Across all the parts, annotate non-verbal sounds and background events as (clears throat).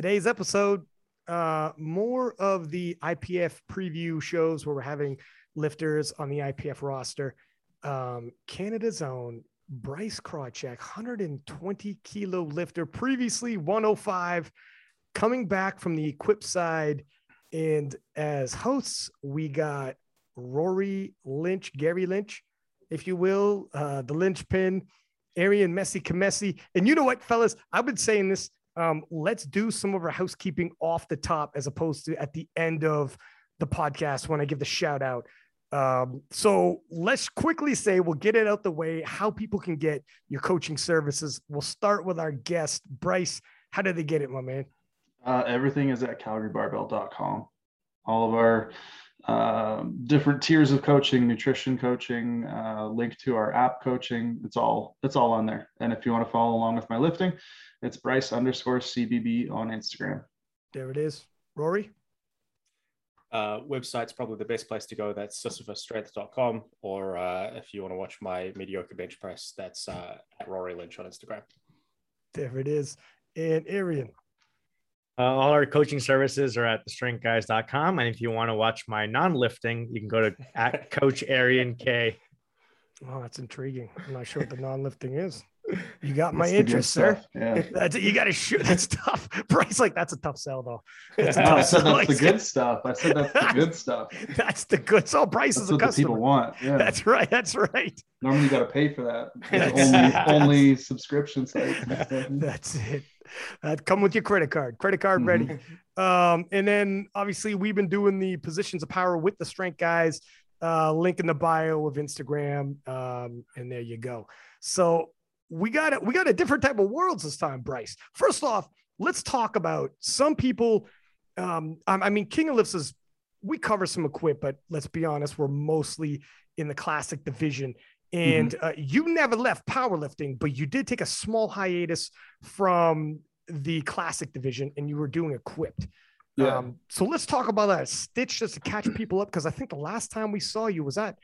Today's episode, uh, more of the IPF preview shows where we're having lifters on the IPF roster. Um, Canada's own Bryce Krawczyk, 120 kilo lifter, previously 105, coming back from the equip side. And as hosts, we got Rory Lynch, Gary Lynch, if you will, uh, the linchpin, Arian Messi Kamesi. And you know what, fellas? I've been saying this. Um, let's do some of our housekeeping off the top as opposed to at the end of the podcast when I give the shout out. Um, so let's quickly say we'll get it out the way how people can get your coaching services. We'll start with our guest, Bryce. How do they get it, my man? Uh, everything is at calgarybarbell.com. All of our uh, different tiers of coaching, nutrition coaching, uh, link to our app coaching. It's all it's all on there. And if you want to follow along with my lifting, it's Bryce underscore CBB on Instagram. There it is. Rory? Uh, website's probably the best place to go. That's sisyphusstrength.com. Or uh, if you want to watch my mediocre bench press, that's uh, at Rory Lynch on Instagram. There it is. And Arian? Uh, all our coaching services are at thestrengthguys.com. And if you want to watch my non lifting, you can go to at (laughs) Coach Arian K. Oh, that's intriguing. I'm not sure what the (laughs) non lifting is. You got my interest, sir. Yeah. (laughs) That's you got to shoot. That's tough. Bryce, like that's a tough sell, though. It's a No, I said sell. that's the good stuff. I said that's the good stuff. That's the good. So Bryce That's is a what the customer. people want. Yeah. That's right. That's right. Normally you got to pay for that. Only only subscription sites. and stuff. That's it. (laughs) Uh, come with your credit card. Credit card Mhm. ready. Um, and then obviously we've been doing the positions of power with the strength guys. Uh, link in the bio of Instagram. Um, and there you go. So we got it. We got a different type of worlds this time, Bryce. First off, let's talk about some people. Um, I, I mean, King of Lifts is we cover some equip, but let's be honest, we're mostly in the classic division. And uh, you never left powerlifting, but you did take a small hiatus from the classic division and you were doing equipped. Yeah. Um, so let's talk about that. Stitch just to catch people up because I think the last time we saw you was at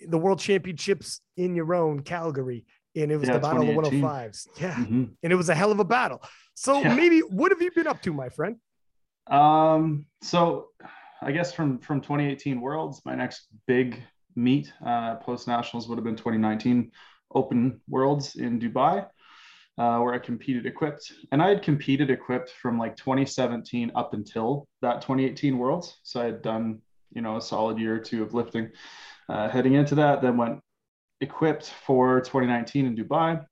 the World Championships in your own Calgary, and it was Yeah, the Battle of 2018. 105s. Yeah, Mhm. and it was a hell of a battle. So Yeah. maybe what have you been up to, my friend? Um, so I guess from from 2018 Worlds, my next big meet uh, post nationals would have been 2019 Open Worlds in Dubai, uh, where I competed equipped, and I had competed equipped from like 2017 up until that 2018 Worlds. So I had done you know a solid year or two of lifting. Uh, heading into that, then went equipped for 2019 in Dubai.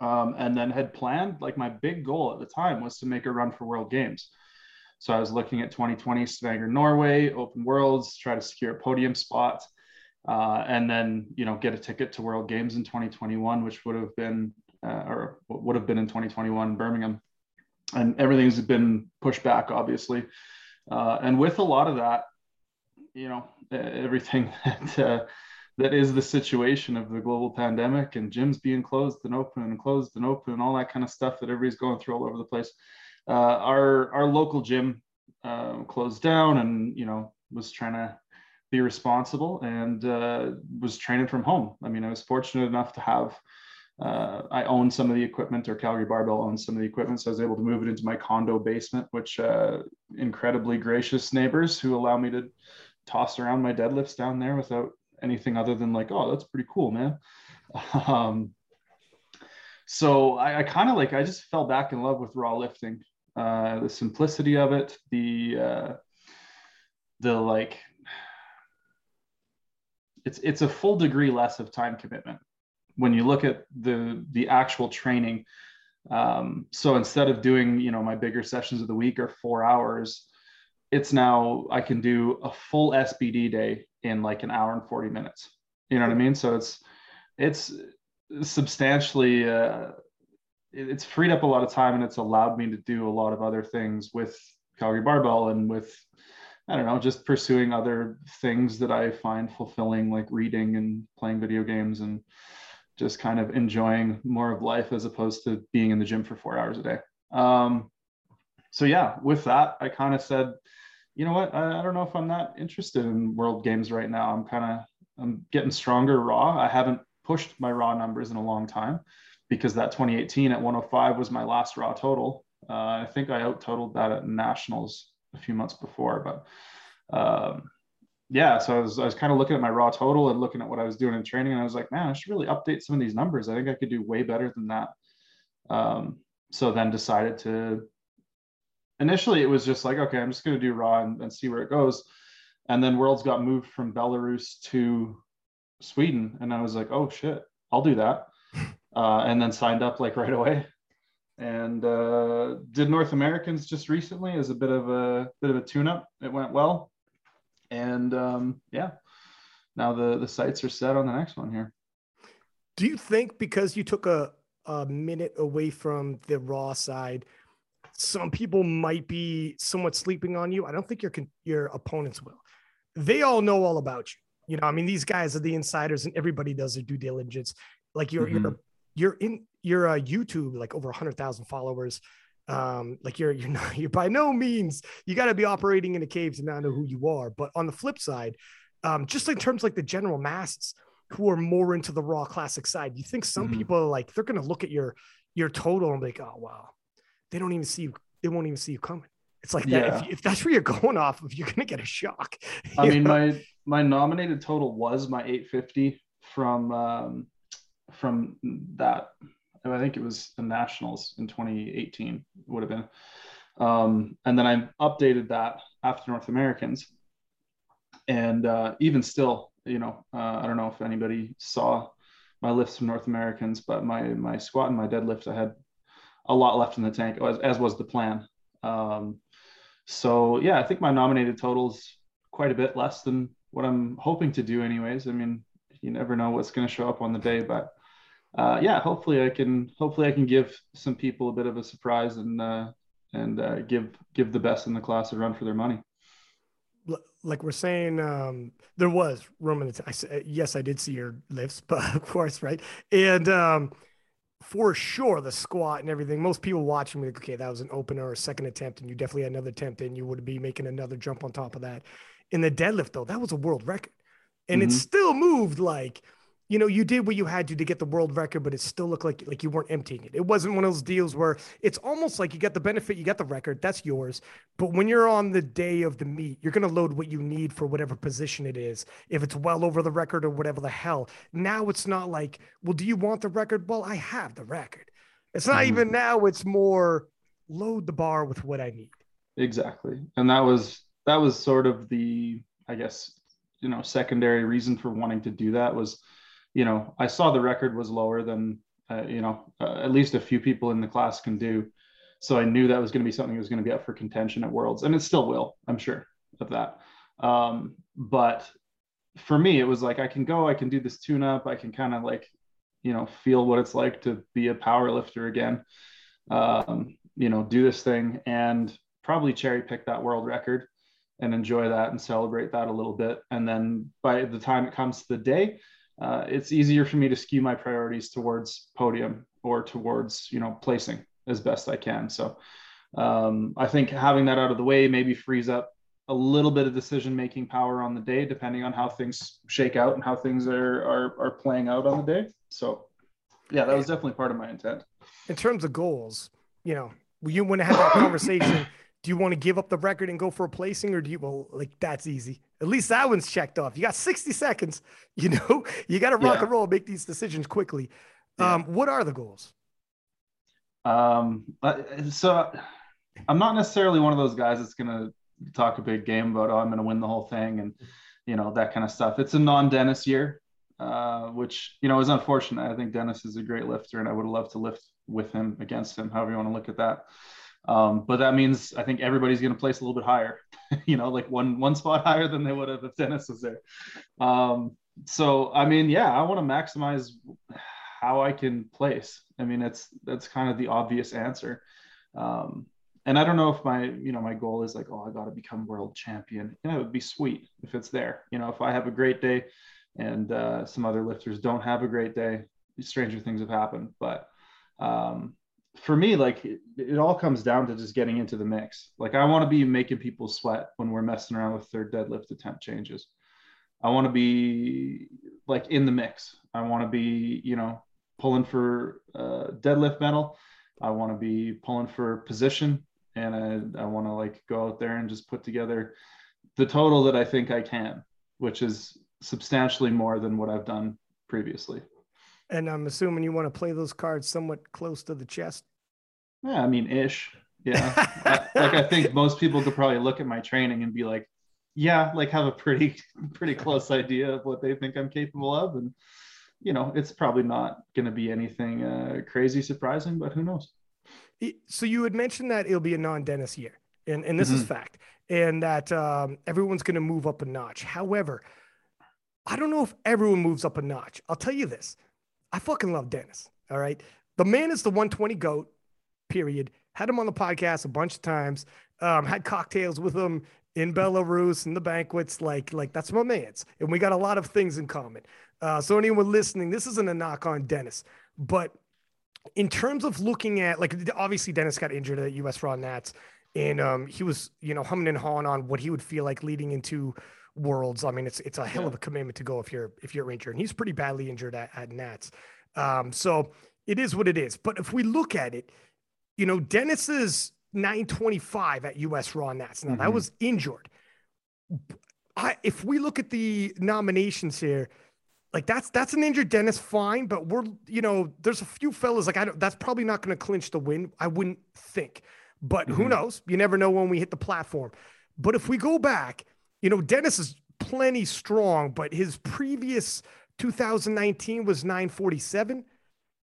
Um, and then had planned like my big goal at the time was to make a run for World Games. So I was looking at 2020 Stavanger, Norway, Open Worlds, try to secure a podium spot, uh, and then you know get a ticket to World Games in 2021, which would have been uh, or would have been in 2021 in Birmingham. And everything's been pushed back, obviously. Uh, and with a lot of that, you know, everything (laughs) that uh, that is the situation of the global pandemic and gyms being closed and open and closed and open and all that kind of stuff that everybody's going through all over the place uh, our our local gym uh, closed down and you know was trying to be responsible and uh, was training from home. I mean, I was fortunate enough to have uh, I own some of the equipment, or Calgary Barbell owns some of the equipment, so I was able to move it into my condo basement, which uh, incredibly gracious neighbors who allow me to toss around my deadlifts down there without anything other than like, oh, that's pretty cool, man. (laughs) Um, so I, I kind of like I just fell back in love with raw lifting uh, the simplicity of it, the uh, the like it's it's a full degree less of time commitment when you look at the the actual training. Um, so instead of doing you know my bigger sessions of the week are four hours, it's now I can do a full SBD day in like an hour and forty minutes. You know what I mean? So it's it's substantially uh, it's freed up a lot of time and it's allowed me to do a lot of other things with Calgary Barbell and with I don't know, just pursuing other things that I find fulfilling, like reading and playing video games and just kind of enjoying more of life as opposed to being in the gym for four hours a day. Um, so yeah, with that, I kind of said, you know what, I, I don't know if I'm that interested in world games right now. I'm kind of I'm getting stronger raw. I haven't pushed my raw numbers in a long time. because that 2018 at 105 was my last raw total. Uh, I think I out totaled that at nationals a few months before, but um, yeah, so I was, I was kind of looking at my raw total and looking at what I was doing in training, and I was like, man, I should really update some of these numbers. I think I could do way better than that. Um, so then decided to. Initially, it was just like, okay, I'm just going to do raw and, and see where it goes. And then Worlds got moved from Belarus to Sweden, and I was like, oh shit, I'll do that. (laughs) Uh, and then signed up like right away and uh, did North Americans just recently as a bit of a bit of a tune-up. It went well, and um, yeah, now the the sights are set on the next one here. Do you think because you took a a minute away from the raw side, some people might be somewhat sleeping on you? I don't think your your opponents will. They all know all about you. You know, I mean, these guys are the insiders, and everybody does their due diligence. Like you're mm-hmm. you're you're in you're a YouTube like over a hundred thousand followers. Um, like you're you're (laughs) not you're by no means you got to be operating in a cave to not know who you are. But on the flip side, um, just in terms like the general masses who are more into the raw classic side, you think some mm-hmm. people like they're gonna look at your your total and be like, oh wow, they don't even see you, they won't even see you coming. It's like that. If, if, that's where you're (laughs) going off of, you're gonna get a shock. (laughs) I mean, know? my my nominated total was my 850 from um, from that. I think it was the Nationals in 2018 would have been. Um, and then I updated that after North Americans. And uh, even still, you know, uh, I don't know if anybody saw my lifts from North Americans, but my my squat and my deadlift, I had a lot left in the tank, as, as was the plan. Um, so yeah, I think my nominated totals quite a bit less than what I'm hoping to do, anyways. I mean, you never know what's going to show up on the day, but uh, yeah, hopefully I can hopefully I can give some people a bit of a surprise and uh, and uh, give give the best in the class a run for their money. Like we're saying, um, there was room in the. T- I said, yes, I did see your lifts, (laughs) but of course, right, and um, for sure the squat and everything. Most people watching me, like, okay, that was an opener or a second attempt, and you definitely had another attempt, and you would be making another jump on top of that. In the deadlift, though, that was a world record, and mm-hmm. it still moved like you know, you did what you had to to get the world record, but it still looked like like you weren't emptying it. It wasn't one of those deals where it's almost like you get the benefit, you get the record, that's yours. But when you're on the day of the meet, you're gonna load what you need for whatever position it is. If it's well over the record or whatever the hell. Now it's not like, well, do you want the record? Well, I have the record. It's not mm-hmm. even now, it's more load the bar with what I need. Exactly. And that was that was sort of the, I guess, you know, secondary reason for wanting to do that was you know, I saw the record was lower than, uh, you know, uh, at least a few people in the class can do. So I knew that was going to be something that was going to be up for contention at Worlds, and it still will, I'm sure of that. Um, but for me, it was like I can go, I can do this tune up, I can kind of like, you know, feel what it's like to be a power lifter again. Um, you know, do this thing and probably cherry pick that world record and enjoy that and celebrate that a little bit. And then by the time it comes to the day, uh, it's easier for me to skew my priorities towards podium or towards you know placing as best I can. So um, I think having that out of the way maybe frees up a little bit of decision making power on the day, depending on how things shake out and how things are are, are playing out on the day. So yeah, that was definitely part of my intent. In terms of goals, you know, you want to have that conversation do you want to give up the record and go for a placing or do you well like that's easy at least that one's checked off. You got 60 seconds you know? (laughs) You got to rock yeah. and roll make these decisions quickly. Yeah. um, what are the goals? Um so i'm not necessarily one of those guys that's going to talk a big game about oh i'm going to win the whole thing and you know that kind of stuff. It's a non-dennis year uh, which you know is unfortunate. I think dennis is a great lifter and i would have loved to lift with him against him however you want to look at that um, but that means I think everybody's going to place a little bit higher, (laughs) you know, like one one spot (laughs) higher than they would have if Dennis was there. Um, so I mean, yeah, I want to maximize how I can place. I mean, it's that's kind of the obvious answer. Um, and I don't know if my you know my goal is like, oh, I got to become world champion. You know, it would be sweet if it's there. You know, if I have a great day, and uh, some other lifters don't have a great day, stranger things have happened. But um, for me, like it, it, all comes down to just getting into the mix. Like I want to be making people sweat when we're messing around with third deadlift attempt changes. I want to be like in the mix. I want to be, you know, pulling for uh, deadlift medal. I want to be pulling for position, and I, I want to like go out there and just put together the total that I think I can, which is substantially more than what I've done previously. And I'm assuming you want to play those cards somewhat close to the chest. Yeah, I mean, ish. Yeah. (laughs) like I think most people could probably look at my training and be like, yeah, like have a pretty (laughs) pretty close idea of what they think I'm capable of, and you know, it's probably not going to be anything uh, crazy surprising, but who knows? So you had mentioned that it'll be a non-Dennis year, and and this mm-hmm. is fact, and that um, everyone's going to move up a notch. However, I don't know if everyone moves up a notch. I'll tell you this: I fucking love Dennis. All right, the man is the 120 goat. Period. Had him on the podcast a bunch of times. Um, had cocktails with him in Belarus and the banquets. Like, like that's my man's, and we got a lot of things in common. Uh, so anyone listening, this isn't a knock on Dennis, but in terms of looking at like obviously Dennis got injured at US Raw Nats, and um, he was you know humming and hawing on what he would feel like leading into Worlds. I mean, it's it's a hell of a commitment to go if you're if you're injured, and he's pretty badly injured at, at Nats. Um, so it is what it is. But if we look at it, you know, Dennis's 925 at US Raw Nats. Now mm-hmm. that was injured. I, if we look at the nominations here, like that's that's an injured Dennis, fine, but we're you know there's a few fellas like I don't that's probably not going to clinch the win. I wouldn't think, but mm-hmm. who knows? You never know when we hit the platform. But if we go back, you know Dennis is plenty strong, but his previous 2019 was 947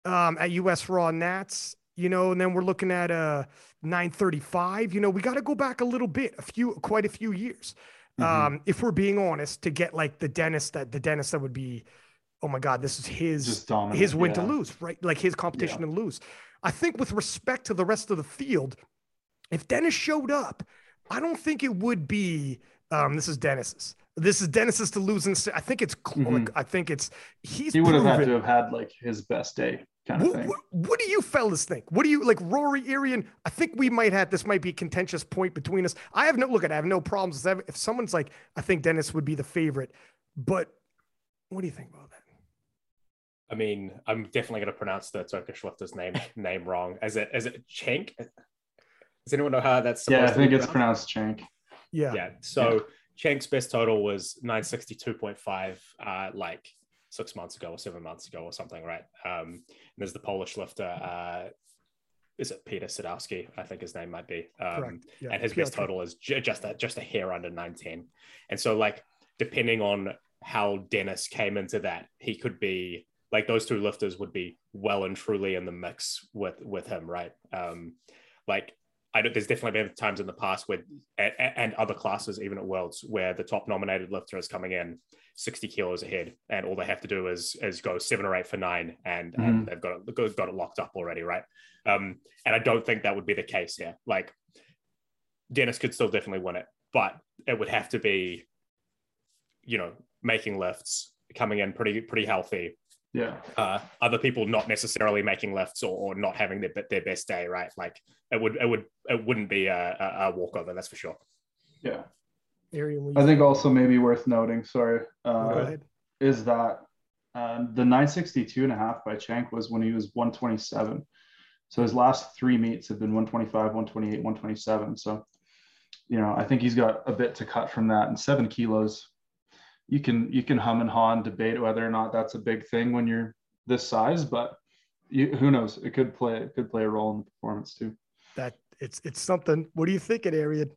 um, at US Raw Nats. You know, and then we're looking at a uh, 935. You know, we got to go back a little bit, a few, quite a few years. Mm-hmm. Um, if we're being honest, to get like the Dennis that the Dennis that would be, oh my God, this is his his win yeah. to lose, right? Like his competition yeah. to lose. I think with respect to the rest of the field, if Dennis showed up, I don't think it would be um, this is Dennis's. This is Dennis's to lose. In, I think it's mm-hmm. like, I think it's he's he would proven, have had to have had like his best day kind of what, thing. What, what, do you fellas think? What do you like, Rory Arian? I think we might have this might be a contentious point between us. I have no look at. I have no problems with if someone's like, I think Dennis would be the favorite, but what do you think about that? I mean, I'm definitely going to pronounce the Turkish lifter's name (laughs) name wrong. Is it is it Cenk? Does anyone know how that's? Yeah, I think it's pronounced Cenk. Yeah. Yeah. So yeah. Cenk's best total was 962.5, uh, like six months ago or seven months ago or something, right? Um, there's the Polish lifter. Uh, is it Peter Sadowski? I think his name might be. Um, yeah. And his best total is j- just a, just a hair under 910. And so, like, depending on how Dennis came into that, he could be like those two lifters would be well and truly in the mix with with him, right? Um, like I don't, there's definitely been times in the past where, and, other classes, even at Worlds, where the top nominated lifter is coming in 60 kilos ahead, and all they have to do is is go seven or eight for nine, and, mm-hmm. and they've got it, got it locked up already, right? Um, and I don't think that would be the case here. Like Dennis could still definitely win it, but it would have to be, you know, making lifts, coming in pretty pretty healthy, yeah. Uh, other people not necessarily making lifts or, or, not having their, their best day right? Like it would it would it wouldn't be a, a, walkover that's for sure. Yeah. I think also maybe worth noting sorry uh, is that um, the 962 and a half by Cenk was when he was 127 so his last three meets have been 125 128 127 so you know i think he's got a bit to cut from that. And seven kilos you can you can hum and haw and debate whether or not that's a big thing when you're this size, but you, who knows? It could play it could play a role in the performance too. That it's it's something. What do you think, Arian?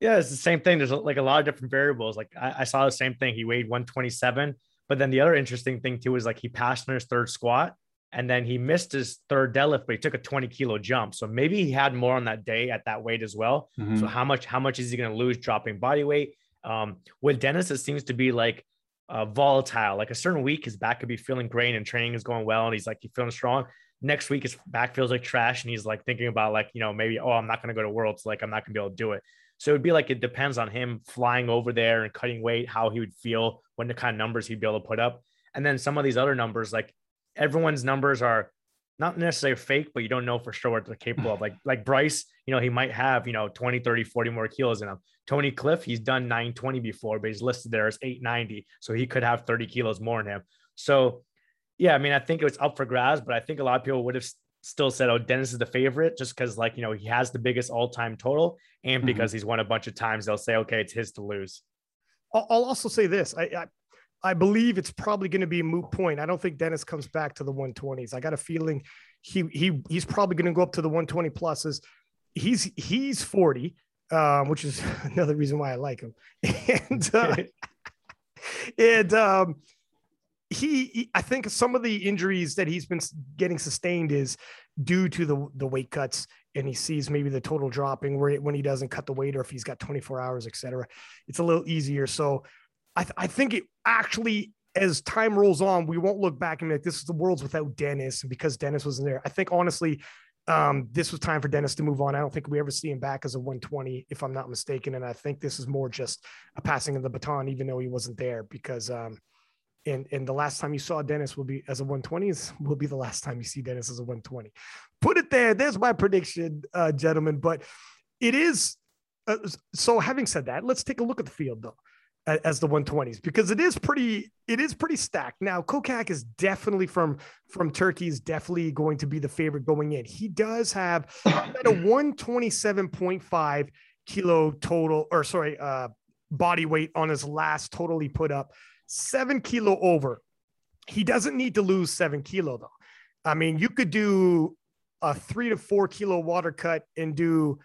Yeah, it's the same thing. There's like a lot of different variables. Like I, I saw the same thing. He weighed 127, but then the other interesting thing too is like he passed on his third squat and then he missed his third deadlift, but he took a 20 kilo jump. So maybe he had more on that day at that weight as well. Mm-hmm. So how much how much is he going to lose dropping body weight? Um, with Dennis, it seems to be like uh, volatile. Like a certain week, his back could be feeling great and training is going well, and he's like he's feeling strong. Next week, his back feels like trash, and he's like thinking about like you know maybe oh I'm not going to go to Worlds, like I'm not going to be able to do it. So it would be like it depends on him flying over there and cutting weight, how he would feel, when the kind of numbers he'd be able to put up, and then some of these other numbers, like everyone's numbers are not necessarily fake, but you don't know for sure what they're capable of. (laughs) Like like Bryce, you know, he might have, you know, 20, 30, 40 more kilos in him. Tony Cliffe, he's done 920 before, but he's listed there as 890. So he could have 30 kilos more in him. So Yeah, I mean, I think it was up for grabs, but I think a lot of people would have still said, "Oh, Dennis is the favorite," just because, like, you know, he has the biggest all-time total, and Mm-hmm. because he's won a bunch of times, they'll say, "Okay, it's his to lose." I'll, I'll also say this. I, I I believe it's probably going to be a moot point. I don't think Dennis comes back to the 120s. I got a feeling he he he's probably going to go up to the 120 pluses. He's he's 40, um, which is (laughs) another reason why I like him. (laughs) And uh, (laughs) and um, he, he- I think some of the injuries that he's been getting sustained is due to the the weight cuts, and he sees maybe the total dropping where when he doesn't cut the weight or if he's got 24 hours, et cetera. It's a little easier. So I, th- I think it actually, as time rolls on, we won't look back and be like, this is the world's without Dennis. And because Dennis wasn't there, I think honestly, um, this was time for Dennis to move on. I don't think we ever see him back as a 120, if I'm not mistaken. And I think this is more just a passing of the baton, even though he wasn't there, because um, and and the last time you saw Dennis will be as a 120s will be the last time you see Dennis as a 120. Put it there. There's my prediction, uh, gentlemen. But it is uh, so. Having said that, let's take a look at the field though as the 120s because it is pretty it is pretty stacked. Now kokak is definitely from from turkey is definitely going to be the favorite going in. He does have at a (coughs) 127.5 kilo total or sorry uh body weight on his last total he put up seven kilo over. He doesn't need to lose seven kilo though. I mean you could do a three to four kilo water cut and do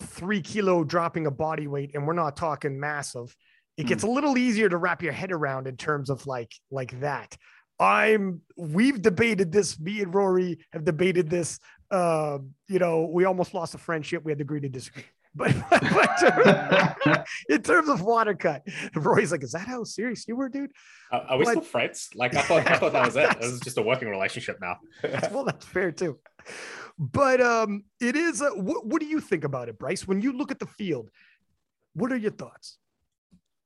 three kilo dropping a body weight and we're not talking massive it gets a little easier to wrap your head around in terms of like like that. I'm we've debated this me and rory have debated this uh you know we almost lost a friendship we had to agree to disagree. (laughs) But, but in terms of water cut (laughs) rory's like is that how serious you were dude? Are, are we But- still friends? Like I thought, I thought that was it. This is just a working relationship now. (laughs) well that's fair too. But um it is uh, what, what do you think about it bryce? When you look at the field what are your thoughts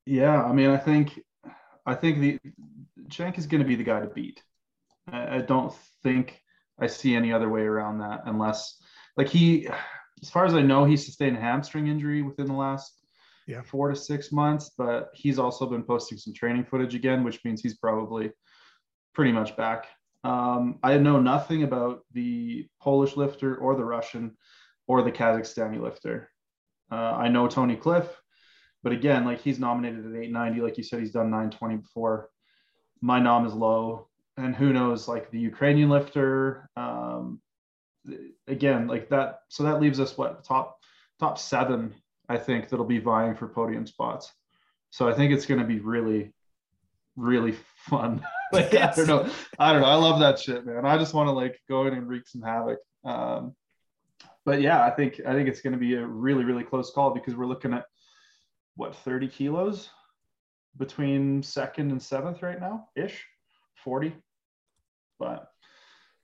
Yeah, I mean, I think, I think the Cenk is going to be the guy to beat. I, I don't think I see any other way around that unless, like he, as far as I know, he sustained a hamstring injury within the last Yeah. four to six months, but he's also been posting some training footage again, which means he's probably pretty much back. Um, I know nothing about the Polish lifter or the Russian or the Kazakhstani lifter. Uh, I know Tony Cliffe, but again, like he's nominated at 890. Like you said, he's done 920 before. My nom is low. And who knows, like the Ukrainian lifter. Um, again, like that. So that leaves us what top top seven, I think, that'll be vying for podium spots. So I think it's going to be really, really fun. (laughs) like I don't know, I don't know. I love that shit, man. I just want to like go in and wreak some havoc. Um, but yeah, I think I think it's going to be a really really close call because we're looking at what 30 kilos between second and seventh right now ish 40 but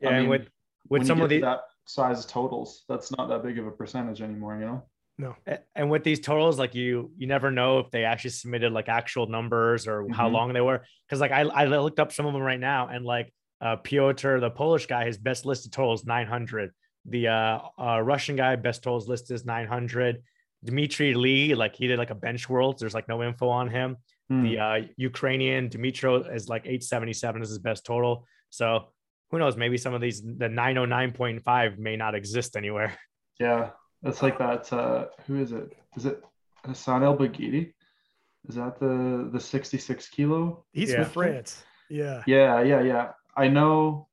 Yeah, I and mean, with with some of to the that size totals that's not that big of a percentage anymore you know? No. And with these totals like you you never know if they actually submitted like actual numbers or how Mhm. long they were. Because like I, I looked up some of them right now and like uh piotr the polish guy his best listed total is 900 the uh, uh russian guy best totals list is 900 dmitry lee like he did like a bench world. There's like no info on him. Hmm. the uh ukrainian dimitro is like 877 is his best total. So who knows? Maybe some of these the 909.5 may not exist anywhere. (laughs) Yeah that's like that uh who is it? Is it hassan el belghiti is that the the 66 kilo? He's Yeah. from france. Yeah. Yeah yeah yeah. I know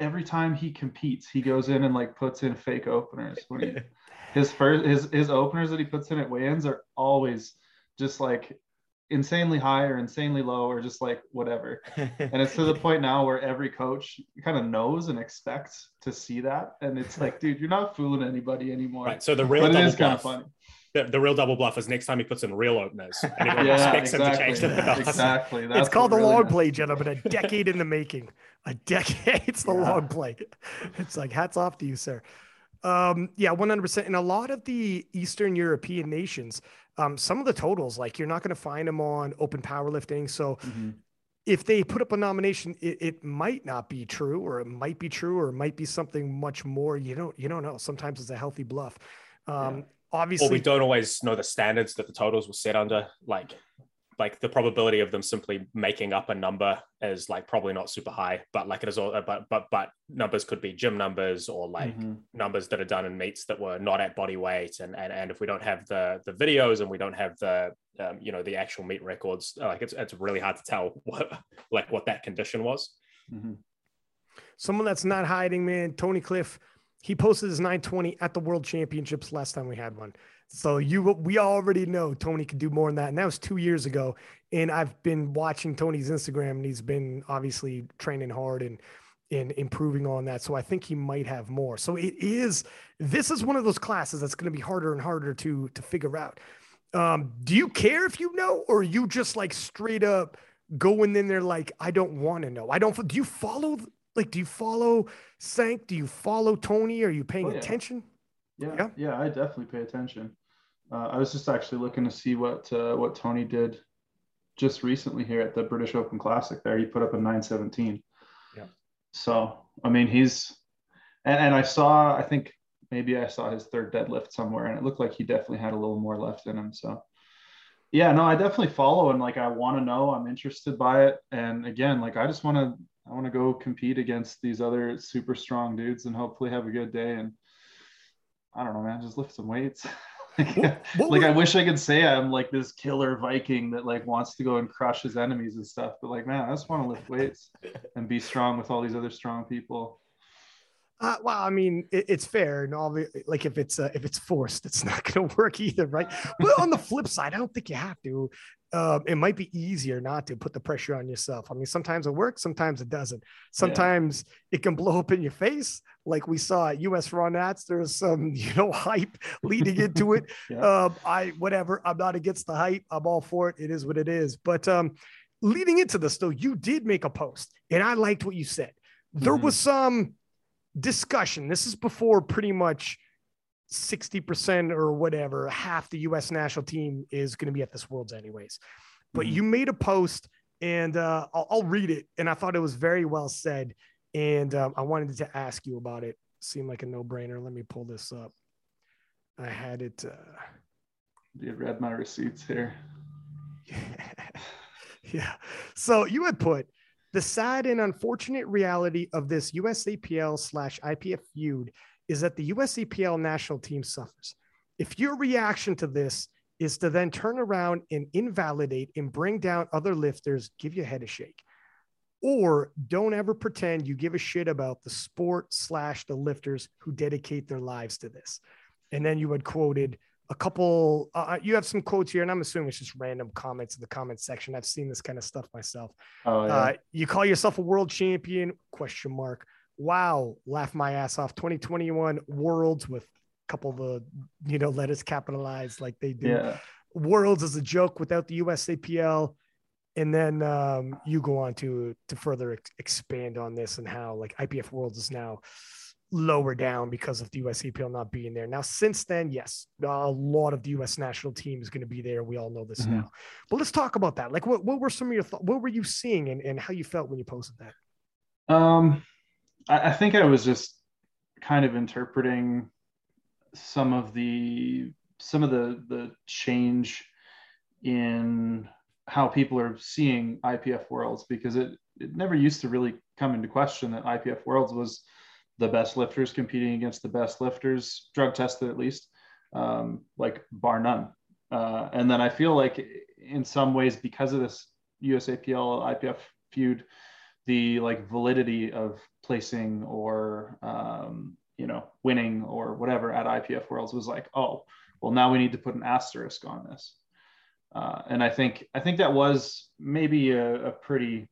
every time he competes he goes in and like puts in fake openers. When he (laughs) his first his his openers that he puts in at weigh-ins are always just like insanely high or insanely low or just like whatever and it's to the point now where every coach kind of knows and expects to see that and it's like dude you're not fooling anybody anymore Right. So the real but it double is kind of bluff. funny The, the real double bluff is next time he puts in real openers. And everyone (laughs) yeah expects him to change exactly the belts. exactly it's called the really long matters. play, gentlemen. A decade in the making. A (laughs) decade. It's the Yeah. long play. It's like hats off to you, sir. Um, yeah, one hundred percent. In a lot of the Eastern European nations, um, some of the totals, like you're not going to find them on open powerlifting. So Mhm. if they put up a nomination, it, it might not be true, or it might be true, or it might be something much more. You don't, you don't know. Sometimes it's a healthy bluff. Um, Or obviously, we don't always know the standards that the totals were set under. Like, like the probability of them simply making up a number is like probably not super high, but like it is all, but but but numbers could be gym numbers or like Mm-hmm. numbers that are done in meets that were not at body weight, and and and if we don't have the the videos and we don't have the um, you know the actual meet records, like it's it's really hard to tell (laughs) what like what that condition was. Mhm. Someone that's not hiding, man. Tony Cliffe, he posted his 920 at the World Championships last time we had one. So you, we already know Tony could do more than that, and that was two years ago. And I've been watching Tony's Instagram, and he's been obviously training hard and and improving on that. So I think he might have more. So it is. This is one of those classes that's going to be harder and harder to to figure out. Um, do you care if you know, or are you just like straight up going in there like I don't want to know? I don't. Do you follow? Like, do you follow Cenk? Do you follow Tony? Are you paying Oh, yeah. attention? Yeah, Yeah. yeah, I definitely pay attention. Uh, I was just actually looking to see what uh, what Tony did just recently here at the British Open Classic. There, he put up a 917. Yeah. So I mean, he's and, and I saw. I think maybe I saw his third deadlift somewhere, and it looked like he definitely had a little more left in him. So yeah, no, I definitely follow and like I want to know. I'm interested by it, and again, like I just want to. I want to go compete against these other super strong dudes and hopefully have a good day and I don't know, man, just lift some weights. (laughs) (laughs) like were- I wish I could say I'm like this killer Viking that like wants to go and crush his enemies and stuff, but like, man, I just want to lift weights and be strong with all these other strong people. Uh, well, I mean, it, it's fair, and all like if it's uh, if it's forced, it's (laughs) not going to work either, right? But on the flip side, I don't think you have to. Um, it might be easier not to put the pressure on yourself. I mean, sometimes it works, sometimes it doesn't. Sometimes it can blow up in your face, like we saw at US Raw Nats. There's some, (laughs) you know, hype leading into it. (laughs) Yeah. Um, I whatever. I'm not against the hype. I'm all for it. It is what it is. But um, leading into this, though, you did make a post, and I liked what you said. There Mhm. was some discussion. This is before pretty much 60% or whatever, half the US national team is going to be at this Worlds, anyways. But Mhm. you made a post and uh, I'll, I'll read it. And I thought it was very well said. And um, I wanted to ask you about it. Seemed like a no brainer. Let me pull this up. I had it. Uh, You read my receipts here. (laughs) yeah. So you had put the sad and unfortunate reality of this USAPL slash IPF feud is that the USAPL national team suffers. If your reaction to this is to then turn around and invalidate and bring down other lifters, give your head a shake. Or don't ever pretend you give a shit about the sport slash the lifters who dedicate their lives to this. And then you had quoted a couple uh, you have some quotes here and i'm assuming it's just random comments in the comment section. I've seen this kind of stuff myself. Oh yeah. uh, you call yourself a world champion? Question mark. Wow. Laugh my ass off. 2021 worlds with a couple of the you know letters capitalized like they do. Yeah. worlds is a joke without the usapl and then um, you go on to to further ex- expand on this and how like ipf worlds is now lower down because of the USAPL not being there. Now, since then, yes, a lot of the US national team is going to be there. We all know this Mhm. now. But let's talk about that. Like, what, what were some of your thoughts? What were you seeing and, and how you felt when you posted that? Um, I, I think I was just kind of interpreting some of the some of the the change in how people are seeing IPF Worlds because it it never used to really come into question that IPF Worlds was the best lifters competing against the best lifters, drug tested at least, um, like bar none. Uh, and then I feel like in some ways because of this USAPL IPF feud, the like validity of placing or um, you know winning or whatever at IPF Worlds was like, oh, well now we need to put an asterisk on this. Uh, and I think I think that was maybe a, a pretty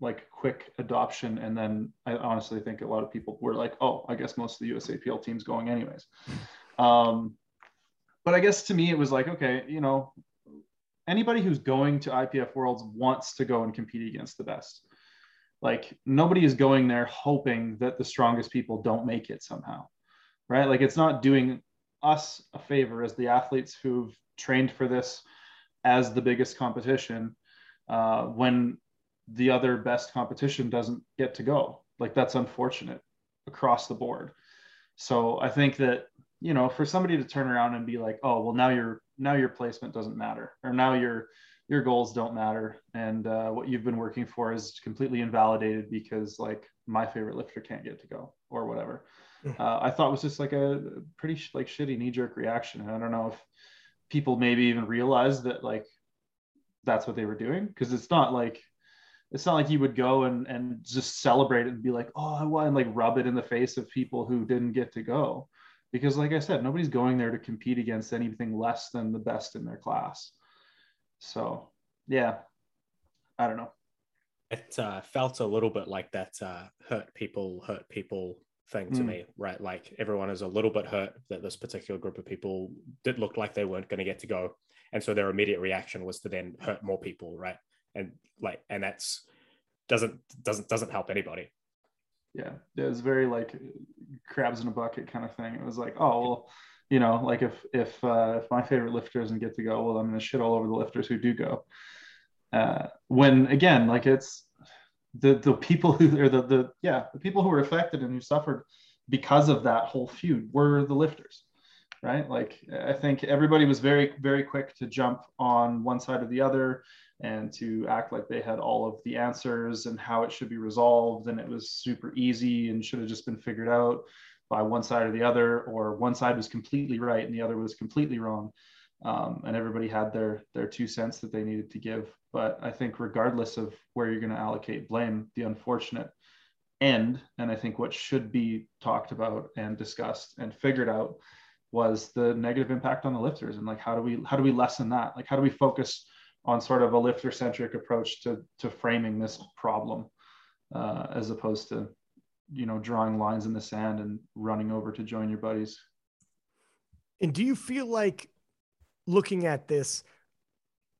like quick adoption. And then I honestly think a lot of people were like, oh, I guess most of the USAPL team's going anyways. (laughs) Um, but I guess to me it was like, okay, you know, anybody who's going to IPF Worlds wants to go and compete against the best. Like nobody is going there hoping that the strongest people don't make it somehow, right? Like it's not doing us a favor as the athletes who've trained for this as the biggest competition uh, when the other best competition doesn't get to go. Like that's unfortunate across the board. So I think that you know for somebody to turn around and be like, oh well now your now your placement doesn't matter or now your your goals don't matter and uh, what you've been working for is completely invalidated because like my favorite lifter can't get to go or whatever uh, i thought was just like a pretty sh- like shitty knee-jerk reaction and i don't know if people maybe even realized that like that's what they were doing because it's not like it's not like you would go and and just celebrate it and be like oh i won and like rub it in the face of people who didn't get to go because like i said nobody's going there to compete against anything less than the best in their class so yeah, I don't know. It uh, felt a little bit like that uh, hurt people, hurt people thing to Mm. me, right? Like everyone is a little bit hurt that this particular group of people did look like they weren't going to get to go, and so their immediate reaction was to then hurt more people, right? And like, and that's doesn't doesn't doesn't help anybody. Yeah, it was very like crabs in a bucket kind of thing. It was like, oh well, you know, like if if uh, if my favorite lifter doesn't get to go, well, I'm gonna shit all over the lifters who do go. Uh, when again, like it's the the people who are the the yeah the people who were affected and who suffered because of that whole feud were the lifters, right? Like I think everybody was very very quick to jump on one side or the other and to act like they had all of the answers and how it should be resolved. And it was super easy and should have just been figured out by one side or the other or one side was completely right and the other was completely wrong. Um, and everybody had their their two cents that they needed to give. But i think regardless of where you're going to allocate blame the unfortunate end and i think what should be talked about and discussed and figured out was the negative impact on the lifters and like how do we how do we lessen that? Like how do we focus on sort of a lifter centric approach to to framing this problem uh, as opposed to you know drawing lines in the sand and running over to join your buddies? And do you feel like looking at this,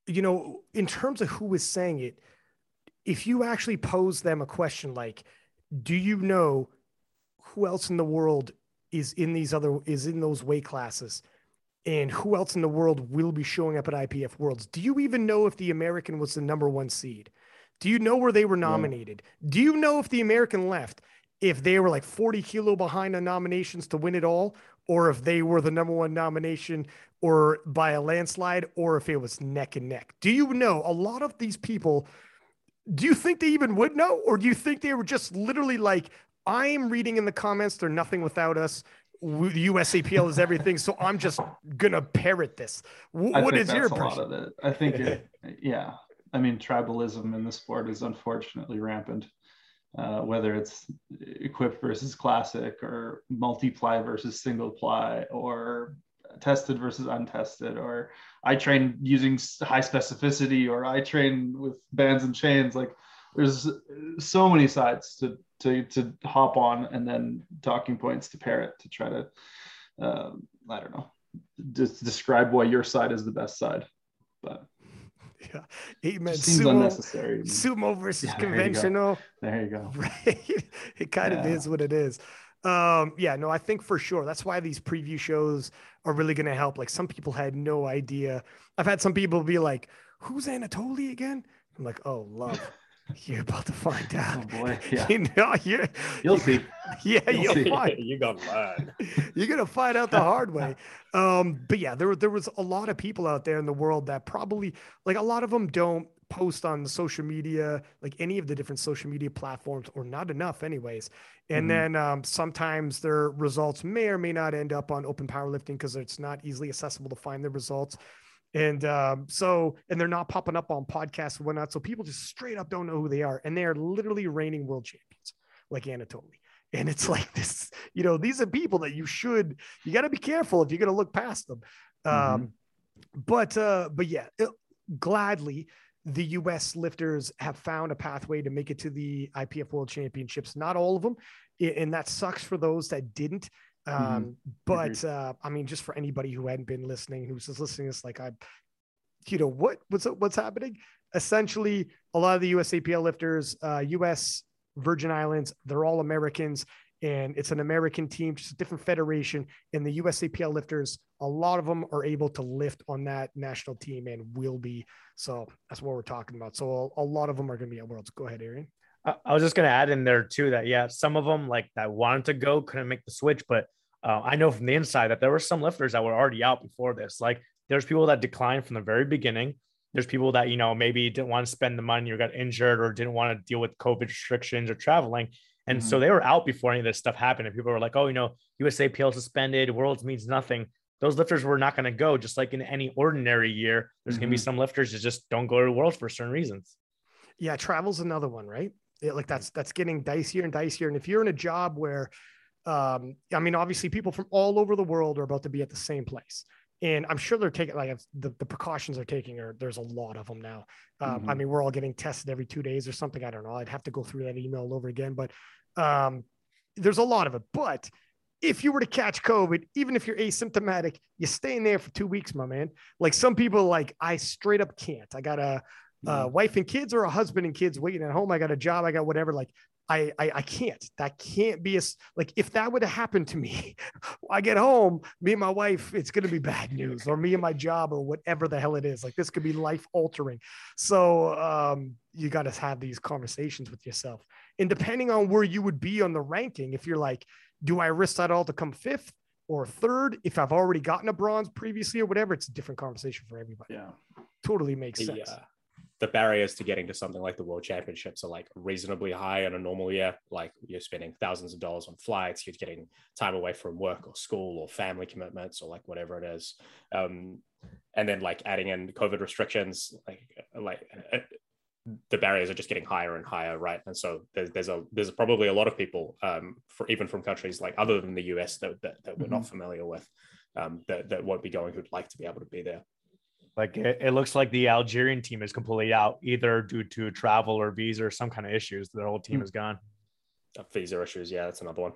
you know, in terms of who is saying it, if you actually pose them a question like, do you know who else in the world is in these other is in those weight classes? And who else in the world will be showing up at IPF Worlds? Do you even know if the American was the number one seed? Do you know where they were nominated? Do you know if the American left, if they were like 40 kilo behind on nominations to win it all, or if they were the number one nomination or by a landslide, or if it was neck and neck? Do you know a lot of these people? Do you think they even would know, or do you think they were just literally like, I'm reading in the comments, they're nothing without us. W- USAPL is everything, so I'm just gonna parrot this. W- what think your impression? of it i think it, yeah i mean tribalism in the sport is unfortunately rampant uh, whether it's equipped versus classic or multiply versus single ply or tested versus untested or i train using high specificity or i train with bands and chains like there's so many sides to to to hop on and then talking points to parrot to try to um, i don't know just describe why your side is the best side. But (laughs) Yeah, it seems Sumo, unnecessary sumo versus Yeah, there you go. conventional. there you go. (laughs) Right? (laughs) It kind of is what it is. Um yeah no i think for sure that's why these preview shows are really going to help. Like some people had no idea. I've had some people be like who's anatoly again? I'm like oh love you're about to find out. oh out boy (laughs) yeah you know you're, you'll see yeah You'll you'll see. find (laughs) you got learn. (laughs) you're gonna find out the hard way. Um, but yeah, there there was a lot of people out there in the world that probably like a lot of them don't post on social media, like any of the different social media platforms, or not enough, anyways. And Mhm. then um, sometimes their results may or may not end up on open powerlifting because it's not easily accessible to find the results. And um, so, and they're not popping up on podcasts and whatnot. So people just straight up don't know who they are. And they are literally reigning world champions, like Anatoly. And it's (laughs) like this, you know, these are people that you should, you got to be careful if you're going to look past them. Um, Mhm. but, uh, but yeah, it- gladly, the US lifters have found a pathway to make it to the IPF World Championships. Not all of them, and that sucks for those that didn't. Um, but uh, I mean, just for anybody who hadn't been listening, who's just listening, it's like I, you know, what what's what's happening? Essentially, a lot of the USAPL lifters, uh, US Virgin Islands, they're all Americans, and it's an American team, just a different federation. And the USAPL lifters, a lot of them are able to lift on that national team and will be. So that's what we're talking about. So a, a lot of them are going to be at Worlds. Go ahead, Arian. I, was just gonna add in there too that yeah, some of them like that wanted to go couldn't make the switch, but uh, I know from the inside that there were some lifters that were already out before this. Like there's people that declined from the very beginning, there's people that you know maybe didn't want to spend the money or got injured or didn't want to deal with COVID restrictions or traveling. And mm-hmm. so they were out before any of this stuff happened. And people were like, oh, you know, USAPL suspended, worlds means nothing. Those lifters were not going to go, just like in any ordinary year. There's mm-hmm. going to be some lifters that just don't go to the worlds for certain reasons. Yeah, travel's another one, right? It, like that's that's getting dicier and dicier. And if you're in a job where, um, I mean, obviously people from all over the world are about to be at the same place and I'm sure they're taking like the, the precautions they're taking are there's a lot of them now. Um, mm-hmm. I mean, we're all getting tested every two days or something. I don't know. I'd have to go through that email over again, but um, there's a lot of it. But if you were to catch COVID, even if you're asymptomatic, you stay in there for two weeks, my man. Like some people, like I straight up can't. I got a, a wife and kids or a husband and kids waiting at home. I got a job. I got whatever. Like I, I, I can't. That can't be a like if that would have happened to me, (laughs) I get home, me and my wife, it's gonna be bad news, or me and my job, or whatever the hell it is. Like this could be life altering. So um, you got to have these conversations with yourself, and depending on where you would be on the ranking, if you're like, do I risk that all to come fifth or third? If I've already gotten a bronze previously or whatever, it's a different conversation for everybody. Yeah, totally makes sense. Yeah the barriers to getting to something like the world championships are like reasonably high in a normal year. Like you're spending thousands of dollars on flights you're getting time away from work or school or family commitments or like whatever it is. Um, and then like adding in covid restrictions like like uh, the barriers are just getting higher and higher right? And so there's, there's a there's probably a lot of people um, for even from countries like other than the us that, that, that we're mm-hmm. not familiar with um, that, that won't be going who'd like to be able to be there like it, it, looks like the Algerian team is completely out, either due to travel or visa or some kind of issues. Their whole team mm. is gone. Visa issues, yeah, that's another one.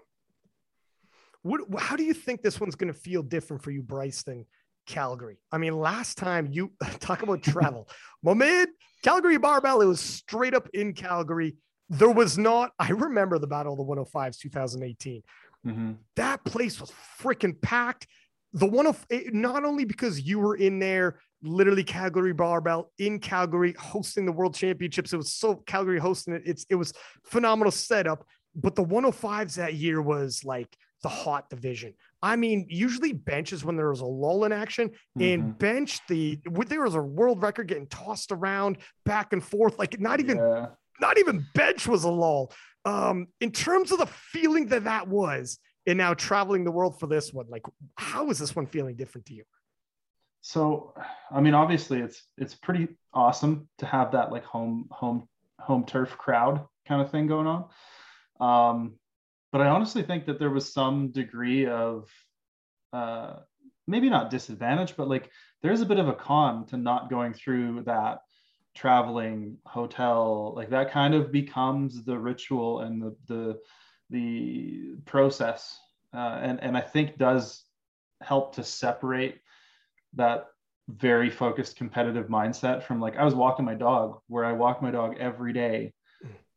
What? How do you think this one's going to feel different for you, Bryce, than Calgary? I mean, last time you (laughs) talk about travel, (laughs) Mohamed, Calgary barbell, it was straight up in Calgary. There was not. I remember the Battle of the 105s, 2018. Mm-hmm. That place was freaking packed the one of not only because you were in there literally Calgary Barbell in Calgary hosting the World Championships. It was so Calgary hosting it. It's it was phenomenal setup. But the 105s that year was like the hot division. I mean, usually benches when there was a lull in action mm-hmm. and bench the there was a world record getting tossed around back and forth. Like not even yeah. not even bench was a lull. Um, in terms of the feeling that that was, and now traveling the world for this one, like how is this one feeling different to you? So i mean obviously it's it's pretty awesome to have that like home home home turf crowd kind of thing going on. Um but i honestly think that there was some degree of uh maybe not disadvantage but like there's a bit of a con to not going through that traveling hotel. Like that kind of becomes the ritual and the the the process uh, and and i think does help to separate that very focused competitive mindset from like I was walking my dog where I walk my dog every day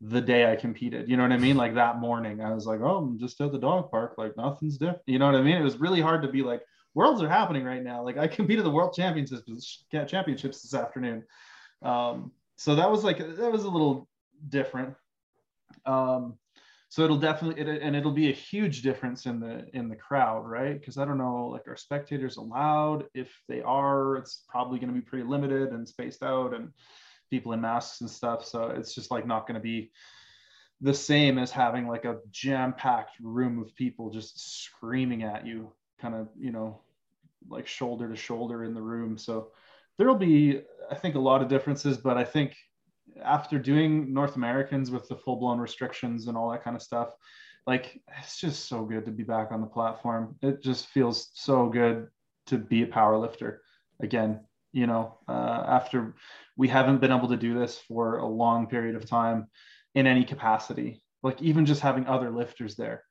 the day I competed. You know what I mean? Like that morning, I was like, oh, I'm just at the dog park. Like nothing's different. You know what I mean? It was really hard to be like, worlds are happening right now. Like I competed the world championships championships this afternoon. Um, so that was like that was a little different. Um, so it'll definitely it, and it'll be a huge difference in the in the crowd right? Because i don't know like are spectators allowed? If they are it's probably going to be pretty limited and spaced out and people in masks and stuff. So it's just like not going to be the same as having like a jam-packed room of people just screaming at you kind of you know like shoulder to shoulder in the room. So there'll be i think a lot of differences but i think after doing North Americans with the full blown restrictions and all that kind of stuff, like it's just so good to be back on the platform. It just feels so good to be a power lifter again. You know, uh, after we haven't been able to do this for a long period of time in any capacity, like even just having other lifters there,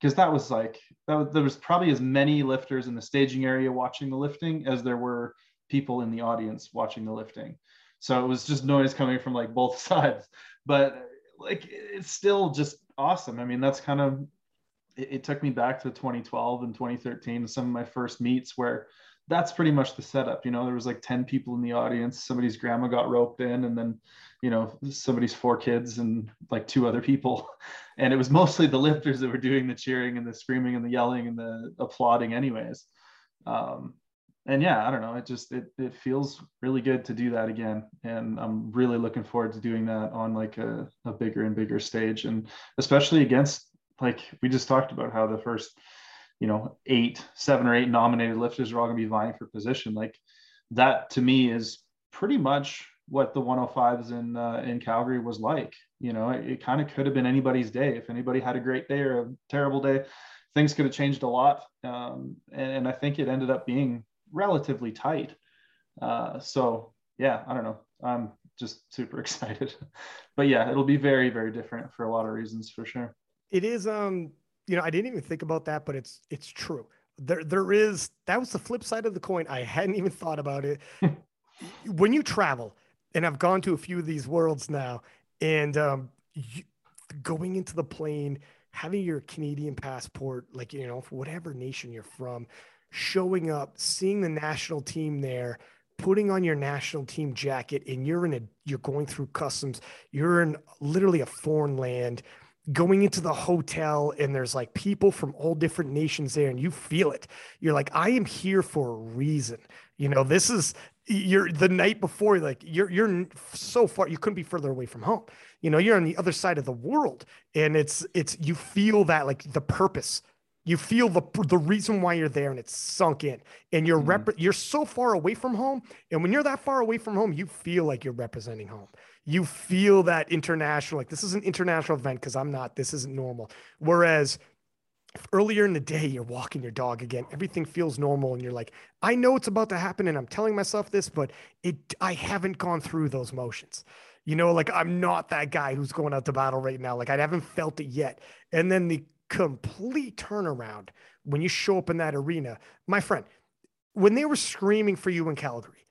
because that was like that was, there was probably as many lifters in the staging area watching the lifting as there were people in the audience watching the lifting so it was just noise coming from like both (laughs) sides. But like it's still just awesome. I mean that's kind of it, it, took me back to 2012 and 2013 some of my first meets where that's pretty much the setup you know? There was like 10 people in the audience. Somebody's grandma got roped in and then you know somebody's four kids and like two other people. (laughs) And it was mostly the lifters that were doing the cheering and the screaming and the yelling and the applauding anyways. Um, and yeah, I don't know. It just it it feels really good to do that again, and I'm really looking forward to doing that on like a, a bigger and bigger stage, and especially against like we just talked about how the first, you know, eight, seven or eight nominated lifters are all going to be vying for position. Like that to me is pretty much what the 105s in uh, in Calgary was like. You know, it, it kind of could have been anybody's day. If anybody had a great day or a terrible day, things could have changed a lot. Um, and, and I think it ended up being relatively tight. Uh, so yeah, I don't know. I'm just super (laughs) excited. but yeah, it'll be very, very different for a lot of reasons for sure. It is um, you know, I didn't even think about that, but it's it's true. There there is that was the flip side of the coin. I hadn't even thought about it. (laughs) when you travel, and I've gone to a few of these worlds now, and um you, going into the plane, having your Canadian passport, like you know, for whatever nation you're from, showing up, seeing the national team there, putting on your national team jacket, and you're in a you're going through customs, you're in literally a foreign land, going into the hotel, and there's like people from all different nations there, and you feel it. You're like, I am here for a reason. You know, this is you're the night before, like you're you're so far, you couldn't be further away from home. You know, you're on the other side of the world, and it's it's you feel that like the purpose you feel the the reason why you're there and it's sunk in and you're mm-hmm. rep- you're so far away from home and when you're that far away from home you feel like you're representing home. You feel that international like this is an international event because i'm not this isn't normal. Whereas earlier in the day you're walking your dog again everything feels normal and you're like i know it's about to happen and i'm telling myself this but it i haven't gone through those motions. You know like i'm not that guy who's going out to battle right now like i haven't felt it yet. And then the complete turnaround when you show up in that arena. My friend, when they were screaming for you in Calgary,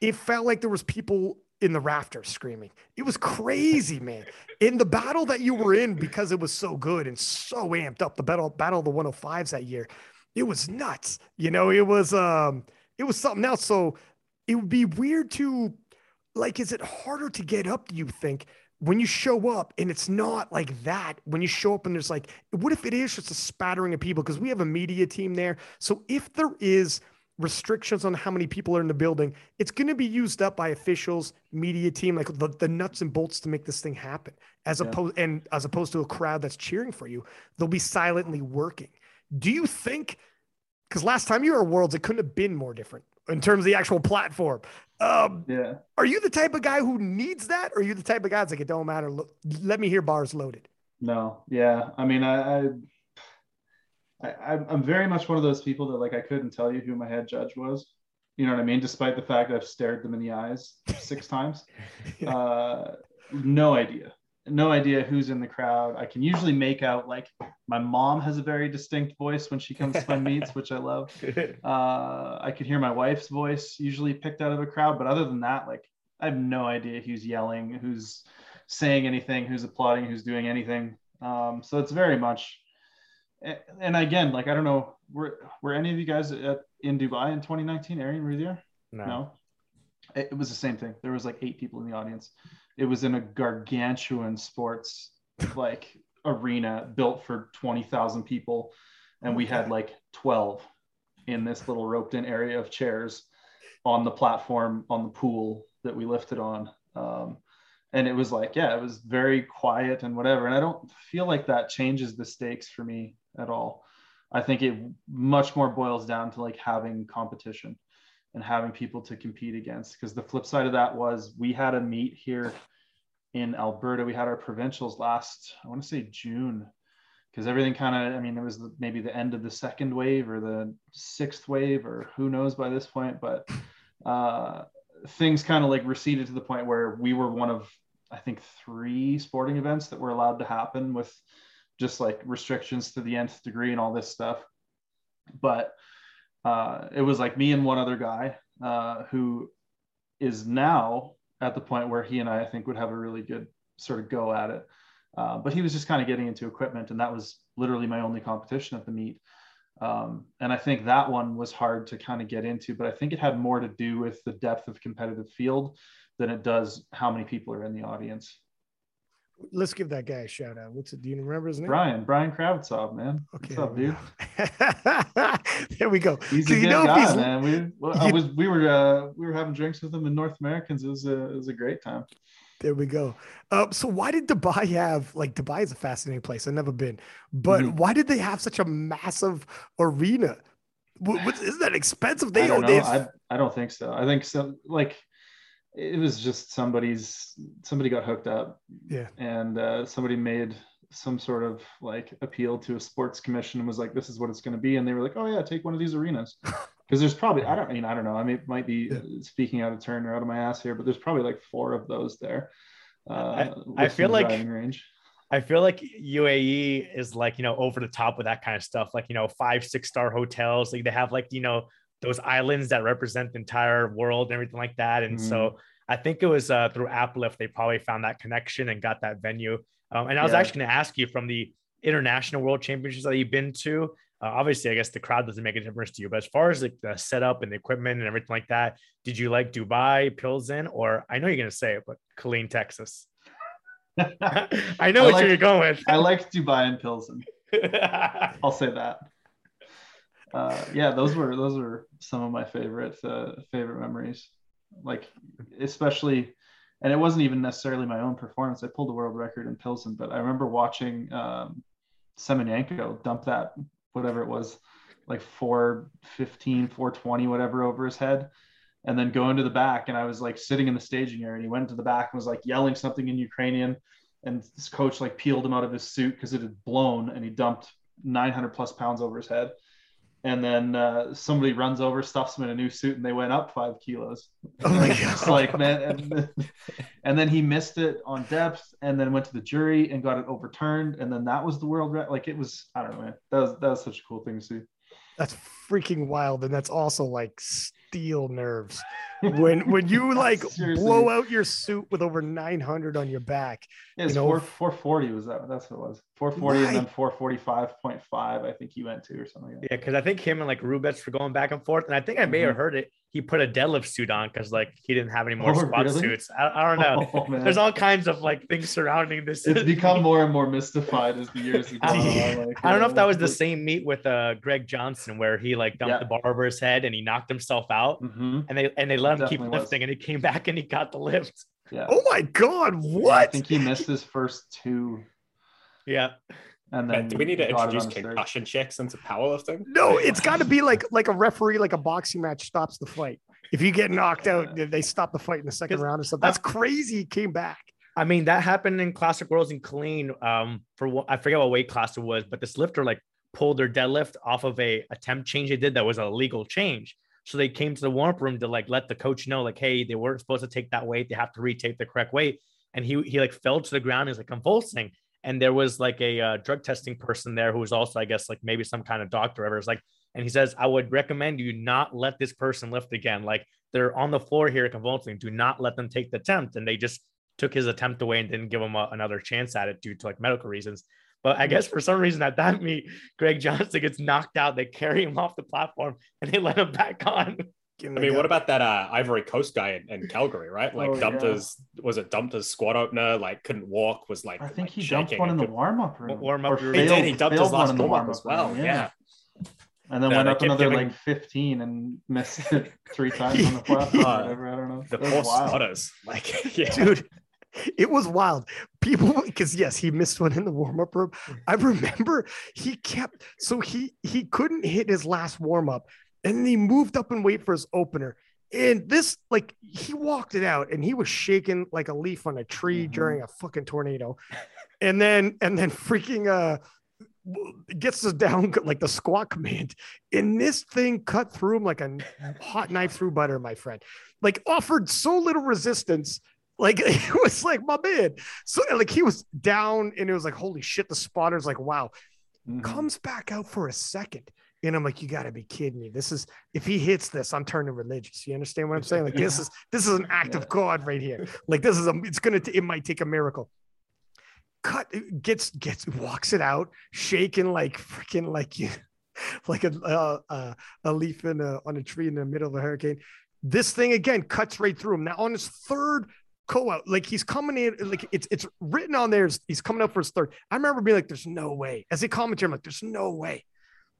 it felt like there was people in the rafters screaming. It was crazy, man. In the battle that you were in, because it was so good and so amped up, the battle battle of the 105s that year, it was nuts. You know, it was um, it was something else. So it would be weird to like, is it harder to get up, do you think, when you show up and it's not like that, when you show up and there's like, what if it is just a spattering of people? Because we have a media team there. So if there is restrictions on how many people are in the building, it's going to be used up by officials, media team, like the, the nuts and bolts to make this thing happen. As yeah. opposed and as opposed to a crowd that's cheering for you, they'll be silently working. Do you think? Because last time you were at Worlds, it couldn't have been more different in terms of the actual platform. Um, yeah. Are you the type of guy who needs that, or are you the type of guy that's like it don't matter? Let me hear bars loaded. No. Yeah. I mean, I, I, I I'm very much one of those people that like I couldn't tell you who my head judge was. You know what I mean? Despite the fact I've stared them in the eyes six (laughs) times. (laughs) yeah. uh, no idea no idea who's in the crowd. I can usually make out like my mom has a very distinct voice when she comes to my meets, which I love. (laughs) Uh, I could hear my wife's voice usually picked out of a crowd, but other than that, like I have no idea who's yelling, who's saying anything, who's applauding, who's doing anything. Um, so it's very much. And again, like I don't know, were were any of you guys at, in Dubai in 2019? Arian, were you there? No. no. It, it was the same thing. There was like eight people in the audience it was in a gargantuan sports like arena built for 20,000 people. And we had like 12 in this little roped in area of chairs on the platform on the pool that we lifted on. Um, and it was like yeah it was very quiet and whatever. And i don't feel like that changes the stakes for me at all. I think it much more boils down to like having competition and having people to compete against. Because the flip side of that was we had a meet here in Alberta. We had our provincials last, I want to say June, because everything kind of, I mean, it was the, maybe the end of the second wave or the sixth wave, or who knows by this point, but uh, things kind of like receded to the point where we were one of, I think, three sporting events that were allowed to happen with just like restrictions to the nth degree and all this stuff. But uh, it was like me and one other guy uh, who is now at the point where he and I, I think, would have a really good sort of go at it. Uh, but he was just kind of getting into equipment, and that was literally my only competition at the meet. Um, and I think that one was hard to kind of get into, but I think it had more to do with the depth of competitive field than it does how many people are in the audience. Let's give that guy a shout out. What's it? Do you remember his name? Brian, Brian Kravitsov, man. Okay, What's up, dude? (laughs) there we go. He's a good you know guy, man. We well, I was we were uh, we were having drinks with him in North Americans. It was a it was a great time. There we go. Uh, so why did Dubai have like Dubai is a fascinating place. I've never been, but Mhm. why did they have such a massive arena? What, what, isn't that expensive? They I don't they know. I, I don't think so. I think so. Like it was just somebody's somebody got hooked up yeah. and uh, somebody made some sort of like appeal to a sports commission and was like, "This is what it's going to be," and they were like, "Oh yeah, take one of these arenas." (laughs) Because there's probably I don't I mean I don't know I mean it might be Yeah. uh, speaking out of turn or out of my ass here, but there's probably like four of those there. Uh, I- I feel like- range. I feel like UAE is like, you know, over the top with that kind of stuff, like, you know, five, six star hotels. Like they have like, you know, those islands that represent the entire world and everything like that. And so I think it was uh, through Aplift, they probably found that connection and got that venue. Um, and I was Yeah. actually going to ask you from the international world championships that you've been to. Uh, obviously, I guess the crowd doesn't make a difference to you, but as far as like the setup and the equipment and everything like that, did you like Dubai, Pilsen, or I know you're going to say it, but Killeen, Texas? (laughs) I know I what you're going with. I like Dubai and Pilsen. (laughs) I'll say that. Uh, yeah, those were those were some of my favorite uh, favorite memories. Like especially, and it wasn't even necessarily my own performance. I pulled a world record in Pilsen, but I remember watching um, Semenenko dump that whatever it was, like 415, 420, whatever over his head. And then go into the back, and I was like sitting in the staging area, and he went to the back and was like yelling something in Ukrainian, and this coach like peeled him out of his suit because it had blown and he dumped 900 plus pounds over his head and then uh, somebody runs over stuffs him in a new suit and they went up five kilos. Oh my God. like man and, and then he missed it on depth and then went to the jury and got it overturned and then that was the world record like it was i don't know man. That was that was such a cool thing to see. That's freaking wild, and that's also like steel nerves. (laughs) When when you like blow out your suit with over 900 on your back. yeah, it's You know, four, 440 was that that's what it was 440 and then 445.5 i think you went to or something like that Yeah, because I think him and like Rubets were going back and forth, and I think I may have Mhm. heard it. He put a deadlift suit on because like he didn't have any more Oh, squat really? suits. I, I don't know. Oh. There's all kinds of like things surrounding this. it's become (laughs) more and more mystified as the years go on. (laughs) Like, I don't know if that was the same meet with uh Greg Johnson where he like dumped Yeah. the bar over his head and he knocked himself out, Mhm. and they and they let him keep Definitely was. lifting, and he came back and he got the lift. Yeah. Oh my god, what? I think he missed his first two, Yeah, and then do we need to introduce on his third. concussion checks into powerlifting? No, it's got to be like like a referee, like a boxing match stops the fight. If you get knocked out, they- they stop the fight in the second round or something. That's crazy. He came back. I mean that happened in Classic Worlds in Killeen. Um, for what I forget what weight class it was, but this lifter like pulled their deadlift off of a attempt change they did that was a legal change. So they came to the warm up room to like let the coach know, like, hey, they weren't supposed to take that weight. They have to retake the correct weight. And he he like fell to the ground. He's like convulsing. And there was like a uh, drug testing person there who was also, I guess, like maybe some kind of doctor. ever. It's like, and he says, I would recommend you not let this person lift again. Like they're on the floor here convulsing. Do not let them take the attempt. And they just took his attempt away and didn't give him a, another chance at it due to like medical reasons. But I guess for some reason at that meet, Greg Johnson gets knocked out. They carry him off the platform and they let him back on. I mean, what about that uh, Ivory Coast guy in, in Calgary, right? Like Oh, dumped yeah. his was it dumped his squat opener, like couldn't walk, was like I think like, he dumped one in the could- warm up room. Warm-up Or room. He did. He dumped his last one in the warm up as well. room, Yeah. And then Yeah, went up another giving- like 15 and missed (laughs) it three times on the (laughs) platform. or Uh, whatever. I don't know. The That was poor wild. spotters, like (laughs) yeah. dude it was wild people because yes he missed one in the warm-up room i remember he kept so he he couldn't hit his last warm-up and then he moved up and wait for his opener. And this like he walked it out and he was shaking like a leaf on a tree Mhm. during a fucking tornado. And then and then freaking uh gets us down (laughs) like the squat command. And this thing cut through him like a hot knife through butter my friend. Like offered so little resistance like (laughs) it was like my man. So like he was down and it was like holy shit the spotter's like wow. Mhm. comes back out for a second and i'm like you got to be kidding me this is if he hits this i'm turning religious you understand what i'm saying like this is this is an act of god right here like this is a it's gonna it might take a miracle cut gets gets walks it out shaking like freaking like you (laughs) like a uh, uh, a leaf in a, on a tree in the middle of a hurricane this thing again cuts right through him now on his third co-out. Like he's coming in, like it's it's written on there. He's coming up for his third. I remember being like, "There's no way." As a commentator, I'm like, "There's no way."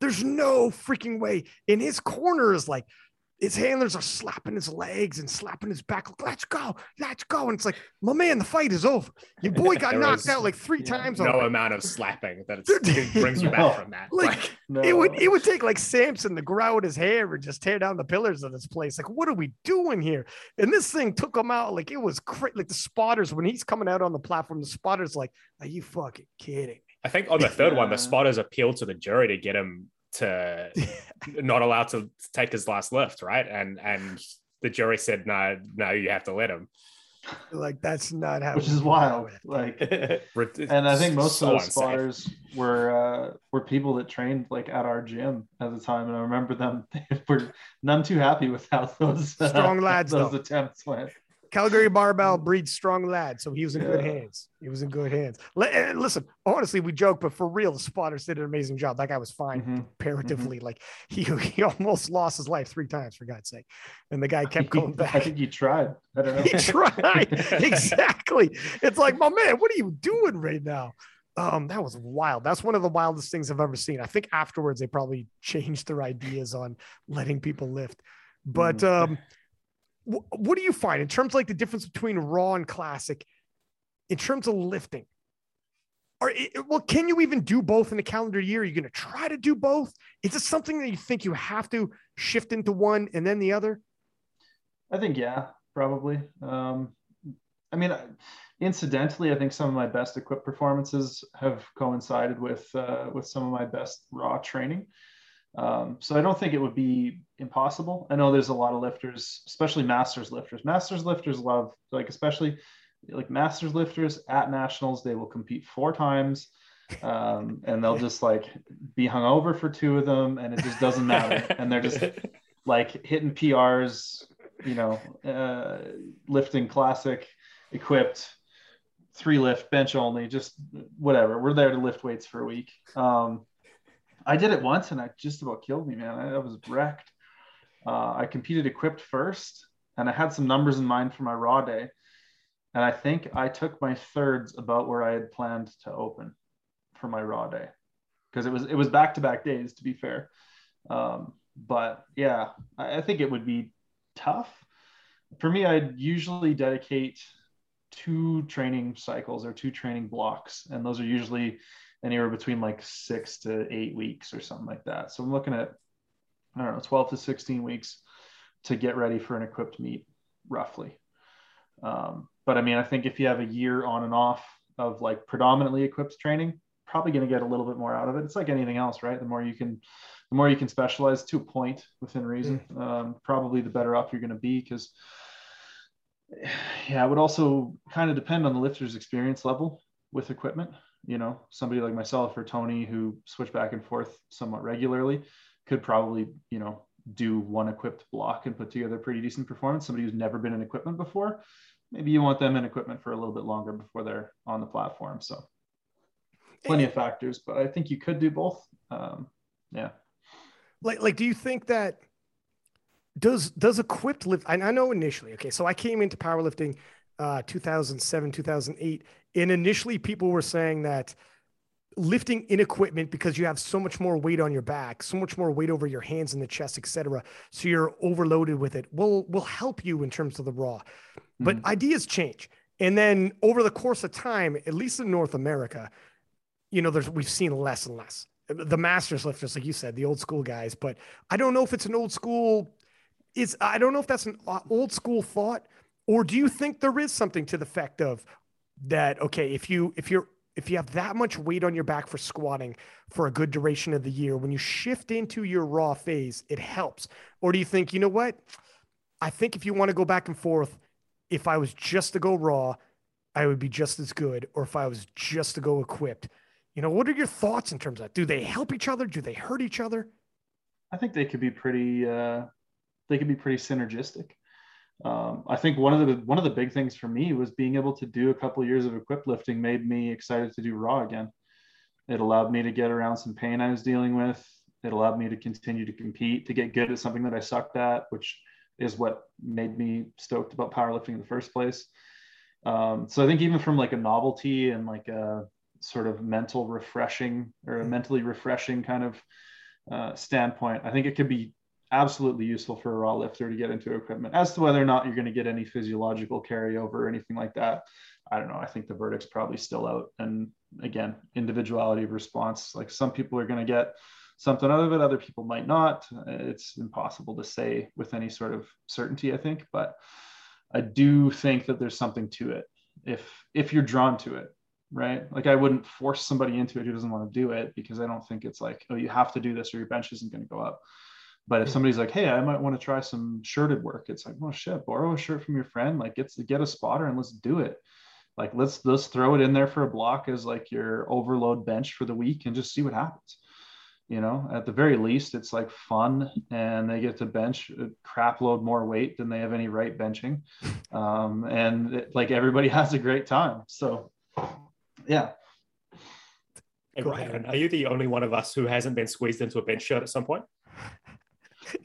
There's no freaking way. In his corner is like his handlers are slapping his legs and slapping his back. Like, let's go, let's go. And it's like, my man, the fight is over. Your boy got (laughs) knocked out like three yeah, times. No already. amount of slapping that (laughs) it brings you no. back from that. Like, like no. it would it would take like Samson to grow out his hair and just tear down the pillars of this place. Like, what are we doing here? And this thing took him out. Like it was cra- like the spotters when he's coming out on the platform. The spotters like, are you fucking kidding me? I think on the third one, the spotters appealed to the jury to get him to (laughs) not allowed to take his last lift, right? And and the jury said no, no, you have to let him. Like that's not how. Which is wild. Like, (laughs) and I think most so of those unsafe. spotters were uh, were people that trained like at our gym at the time, and I remember them. (laughs) They were none too happy with how those uh, strong lads those though. attempts went. Calgary Barbell breeds strong lads, so he was in yeah. good hands. He was in good hands. listen, honestly, we joke, but for real, the spotters did an amazing job. That guy was fine mm-hmm. comparatively. Mm-hmm. Like he (laughs) he almost lost his life three times for God's sake, and the guy kept going (laughs) back. I think he tried. I don't know. (laughs) he tried exactly. It's like, my man, what are you doing right now? Um, that was wild. That's one of the wildest things I've ever seen. I think afterwards they probably changed their ideas on letting people lift, but mm-hmm. um what do you find in terms of like the difference between raw and classic in terms of lifting? Or well can you even do both in a calendar year? Are you going to try to do both? Is it something that you think you have to shift into one and then the other? I think yeah probably. Um, i mean incidentally i think some of my best equipped performances have coincided with uh, with some of my best raw training um, so I don't think it would be impossible. I know there's a lot of lifters, especially masters lifters. Masters lifters love, like, especially like masters lifters at nationals, they will compete four times um, and they'll just like be hung over for two of them and it just doesn't matter. and they're just like hitting PRs, you know, uh, lifting classic equipped three lift bench only, just whatever. We're there to lift weights for a week. Um, I did it once and I just about killed me, man. I, I was wrecked. Uh, I competed equipped first and I had some numbers in mind for my raw day. And I think I took my thirds about where I had planned to open for my raw day because it was it was back to back days to be fair. Um, but yeah, I, I think it would be tough for me. I'd usually dedicate two training cycles or two training blocks, and those are usually anywhere between like six to eight weeks or something like that. So I'm looking at, I don't know, 12 to 16 weeks to get ready for an equipped meet, roughly. Um, but I mean, I think if you have a year on and off of like predominantly equipped training, probably going to get a little bit more out of it. It's like anything else, right? The more you can, the more you can specialize to a point within reason, mm. um, probably the better off you're going to be because (sighs) yeah, it would also kind of depend on the lifter's experience level with equipment you know somebody like myself or tony who switch back and forth somewhat regularly could probably you know do one equipped block and put together pretty decent performance. Somebody who's never been in equipment before maybe you want them in equipment for a little bit longer before they're on the platform. So plenty of factors but i think you could do both. Um, yeah. Like like do you think that does does equipped lift I know initially okay so i came into powerlifting uh 2007 2008 and initially, people were saying that lifting in equipment because you have so much more weight on your back, so much more weight over your hands and the chest, etc. So you're overloaded with it. Will will help you in terms of the raw, mm-hmm. but ideas change. And then over the course of time, at least in North America, you know, there's we've seen less and less. The masters lifters, like you said, the old school guys. But I don't know if it's an old school. Is I don't know if that's an uh, old school thought, or do you think there is something to the effect of that okay if you if you're if you have that much weight on your back for squatting for a good duration of the year when you shift into your raw phase it helps. Or do you think you know what? I think if you want to go back and forth if i was just to go raw i would be just as good. Or if i was just to go equipped. You know what are your thoughts in terms of that? Do they help each other? Do they hurt each other? I think they could be pretty uh they could be pretty synergistic um, I think one of the one of the big things for me was being able to do a couple of years of equipped lifting made me excited to do raw again. It allowed me to get around some pain I was dealing with. It allowed me to continue to compete, to get good at something that I sucked at, which is what made me stoked about powerlifting in the first place. Um, so I think even from like a novelty and like a sort of mental refreshing or a mentally refreshing kind of uh, standpoint, I think it could be absolutely useful for a raw lifter to get into equipment. As to whether or not you're going to get any physiological carryover or anything like that, I don't know. I think the verdict's probably still out. And again, individuality of response. Like some people are going to get something out of it, other people might not. It's impossible to say with any sort of certainty, I think. But I do think that there's something to it if if you're drawn to it right? Like I wouldn't force somebody into it who doesn't want to do it because I don't think it's like, oh, you have to do this or your bench isn't going to go up. But if somebody's like, hey, I might want to try some shirted work, it's like, well, shit, borrow a shirt from your friend, like get get a spotter and let's do it. Like let's let's throw it in there for a block as like your overload bench for the week and just see what happens. You know, at the very least, it's like fun and they get to bench a crap load more weight than they have any right benching. (laughs) Um, and it, like everybody (laughs) has a great time. So yeah. Hey, Ryan, are you the only one of us who hasn't been squeezed into a bench shirt at some point?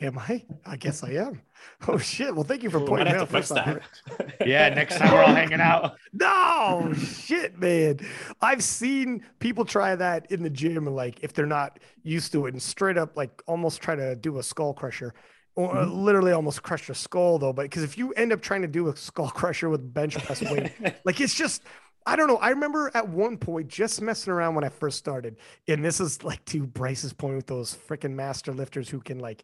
Am I? I guess I am. Oh shit! Well, thank you for pointing out. First that. (laughs) yeah, next time we're all hanging out. (laughs) No shit, man. I've seen people try that in the gym, and like if they're not used to it, and straight up like almost try to do a skull crusher, or mm-hmm. literally almost crush your skull though. But because if you end up trying to do a skull (laughs) crusher with bench press weight, like it's just I don't know. I remember at one point just messing around when I first started, and this is like to Bryce's point with those freaking master lifters who can like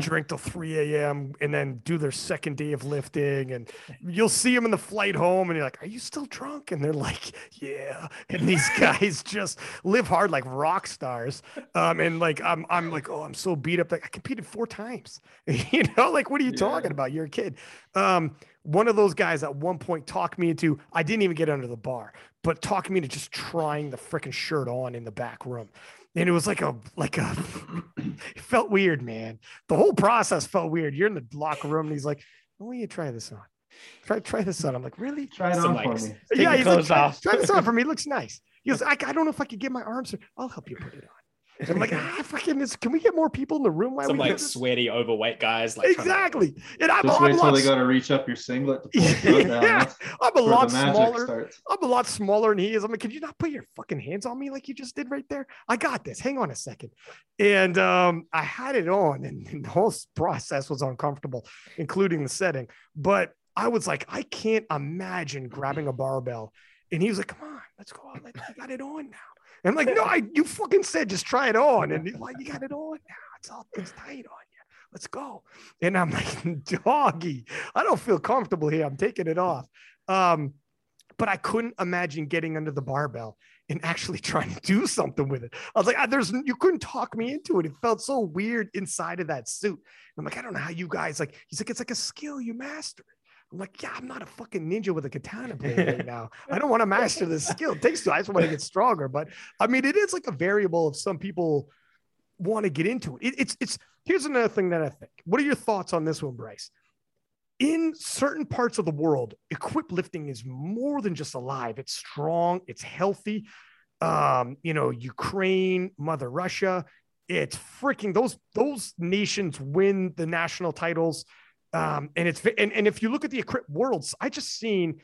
drink till 3 a.m. and then do their second day of lifting. And you'll see them in the flight home and you're like, Are you still drunk? And they're like, Yeah. (laughs) And these guys (laughs) just live hard like rock stars. Um, and like I'm I'm like, oh, I'm so beat up. Like I competed four times. (laughs) you know, like what are you yeah. talking about? You're a kid. Um, one of those guys at one point talked me into I didn't even get under the bar, but talked me into just trying the freaking shirt on in the back room and it was like a like a (clears throat) it felt weird man. The whole process felt weird. You're in the locker room and he's like why don't you try this on? Try try this on. I'm like really? Try it on for me. Yeah he's like, try, try this on for me. (laughs) It looks nice. He goes I, I don't know if i could get my arms i'll help you put it on I'm like, ah, fucking, this, can we get more people in the room? Why Some like sweaty, overweight guys. Like exactly. To... And I'm, Just I'm wait till they got to reach up your singlet. To (laughs) pull yeah, I'm a lot smaller. Starts. I'm a lot smaller than he is. I'm like, can you not put your fucking hands on me like you just did right there? I got this. Hang on a second. And um, I had it on, and, and (laughs) the whole process was uncomfortable, including the setting. But I was like, I can't imagine grabbing a barbell. And he was like, come on, let's go out. I got it on now. I'm like, no, I, you fucking said just try it on. And he's like, you got it on now. It's all it's tight on you. Let's go. And I'm like, (laughs) doggy, I don't feel comfortable here. I'm taking it off. Um, but I couldn't imagine getting under the barbell and actually (laughs) trying to do something with it. I was like, there's you couldn't talk me into it. It felt so weird inside of that suit. I'm like, I don't know how you guys like. He's like, it's like a skill you master. I'm like, yeah, I'm not a fucking ninja with a katana (laughs) blade right now. I don't want to master this (laughs) skill. It takes two. I just want to get stronger. But I mean, it is like a variable if some people want to get into it. it. It's it's here's another thing that I think. What are your thoughts on this one, Bryce? In certain parts of the world, equip lifting is more than just alive. It's strong, it's healthy. Um, you know, Ukraine, Mother Russia, it's freaking those those nations win the national titles um, and it's and, and if you look at the Equip Worlds, I just seen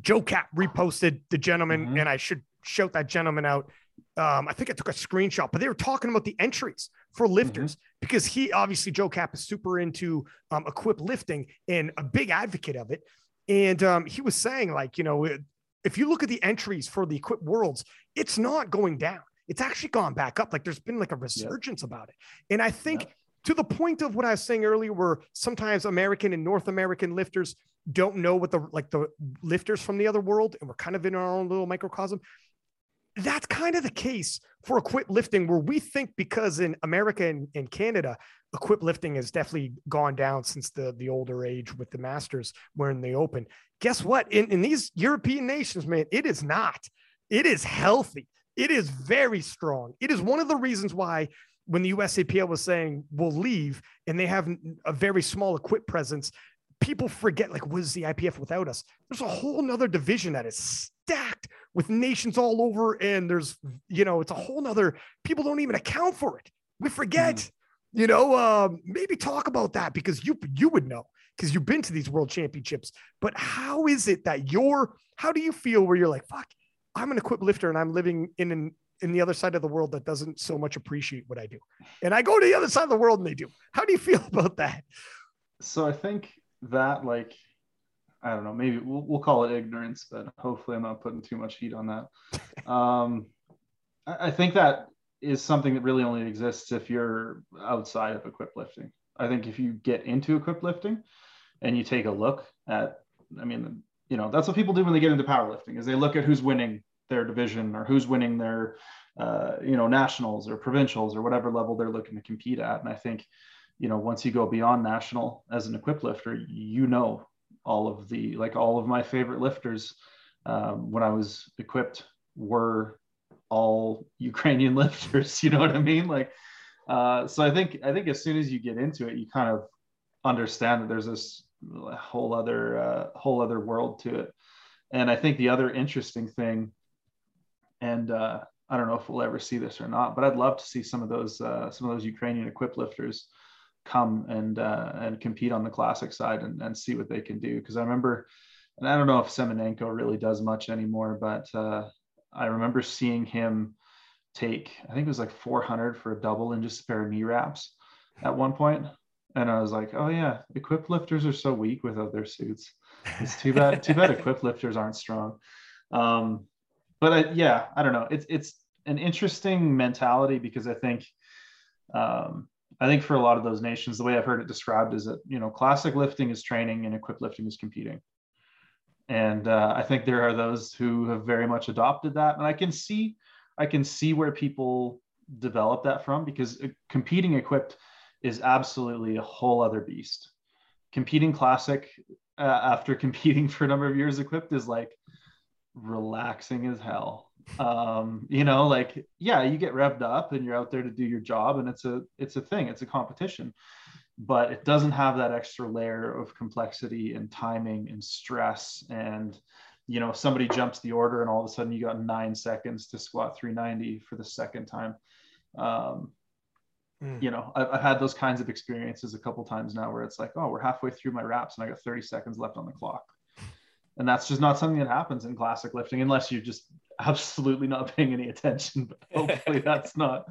Joe Cap reposted the gentleman, mm-hmm. and I should shout that gentleman out. Um, I think I took a screenshot, but they were talking about the entries for lifters mm-hmm. because he obviously Joe Cap is super into um, equip lifting and a big advocate of it. And um, he was saying, like, you know, if you look at the entries for the equip worlds, it's not going down. It's actually gone back up. Like there's been like a resurgence about it. And I think to the point of what I was saying earlier, where sometimes American and North American lifters don't know what the like the lifters from the other world, and we're kind of in our own little microcosm. That's kind of the case for equip lifting, where we think because in America and, and Canada, equip lifting has definitely gone down since the the older age with the masters wearing the open. Guess what? In, in these European nations, man, it is not. It is healthy. It is very strong. It is one of the reasons why when the USAPL was saying we'll leave and they have a very small equip presence, people forget like what is the IPF without us? There's a whole nother division that is stacked with nations all over, and there's you know it's a whole nother. People don't even account for it. We forget. Mm. You know, uh, maybe talk about that because you you would know because you've been to these world championships. But how is it that you're? How do you feel where you're like, fuck, I'm an equipped lifter and I'm living in an in the other side of the world that doesn't so much appreciate what I do, and I go to the other side of the world and they do. How do you (laughs) feel about that? So I think that like I don't know, maybe we'll, we'll call it ignorance, but hopefully I'm not putting too much heat on that. (laughs) Um, I, I think that is something that really only exists if you're outside of equipped lifting. I think if you get into equipped lifting and you take a look at, I mean, you know, that's what people do when they get into powerlifting is they look at who's winning their division or who's winning their, uh, you know, nationals or provincials or whatever level they're looking to compete at. And I think, you know, once you go beyond national as an equipped lifter, you know all of the like all of my favorite lifters um, when I was equipped were all (laughs) Ukrainian lifters. You know what I mean? Like, uh, so I think I think as soon as you get into it, you kind of understand that there's this whole other uh, whole other world to it. And I think the other interesting thing, and uh, I don't know if we'll ever see this or not, but I'd love to see some of those uh, some of those Ukrainian equipped lifters come and uh, and compete on the classic side and, and see what they can do. Because I remember, and I don't know if Semenenko really does much anymore, but uh, I remember seeing him take I think it was like 400 for a double and just a pair of knee wraps at one point, and I was like, oh yeah, equipped lifters are so weak without their suits. It's too bad. too bad (laughs) equipped lifters aren't strong. Um, but I, yeah, I don't know. It's it's an interesting mentality because I think um, I think for a lot of those nations, the way I've heard it described is that you know classic lifting is training and equipped lifting is competing. And uh, I think there are those who have very much adopted that, and I can see I can see where people develop that from because uh, competing equipped is absolutely a whole other beast. Competing classic uh, after (laughs) competing for a number of years equipped is like relaxing as hell. Um you know like yeah you get revved up and you're out there to do your job and it's a it's a thing it's a competition. But it doesn't have that extra layer of complexity and timing and stress and you know somebody jumps the order and all of a sudden you got nine seconds to squat 390 for the second time. Um mm. you know I've, I've had those kinds of experiences a couple times now where it's like oh we're halfway through my wraps and i got 30 seconds left on the clock and that's just not something that happens in classic lifting unless you're just absolutely not paying any attention. But (laughs) hopefully that's not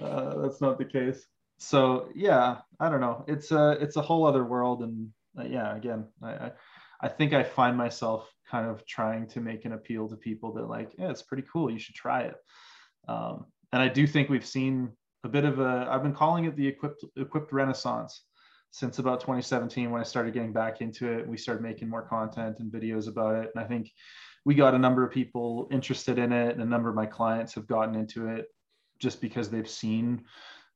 uh, that's not the case. So yeah, I don't know. It's a it's a whole other world, and uh, yeah, again, I, I, I think I find myself kind of trying to make an appeal to people that like, yeah, it's pretty cool. You should try it. Um, and I do think we've seen a bit of a. I've been calling it the equipped equipped renaissance since about 2017 when I started getting back into it. We started making more content and videos about it, and I think we got a number of people interested in it and a number of my clients have gotten into it just because they've seen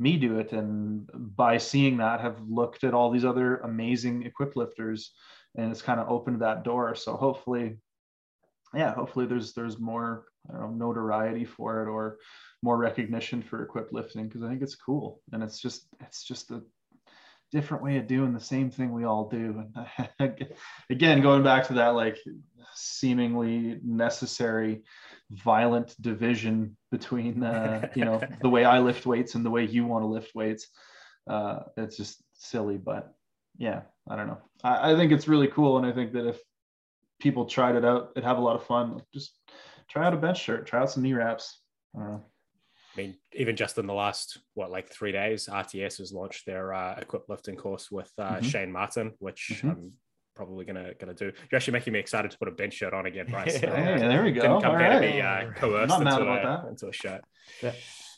me do it. And by seeing that have looked at all these other amazing equipped lifters and it's kind of opened that door. So hopefully yeah hopefully there's there's more I don't know notoriety for it or more recognition for equipped lifting because I think it's cool. And it's just it's just a different way of doing the same thing we all do. And (laughs) again, going back to that like seemingly necessary violent division between uh, you know (laughs) the way I lift weights and the way you want to lift weights. Uh, it's just silly, but yeah, I don't know. I, I think it's really cool, and I think that if people tried it out, they'd have a lot of fun. Just try out a bench shirt, try out some knee wraps. I don't know. I mean, even just in the last what like three days, RTS has launched their uh, equipped lifting course with uh, mm-hmm. Shane Martin, which mm-hmm. I'm probably gonna gonna do. You're actually making me excited to put a bench shirt on again, Bryce. (laughs) hey, there we go. Didn't come All right. to be uh, coerced into a, into, a, shirt. Yeah.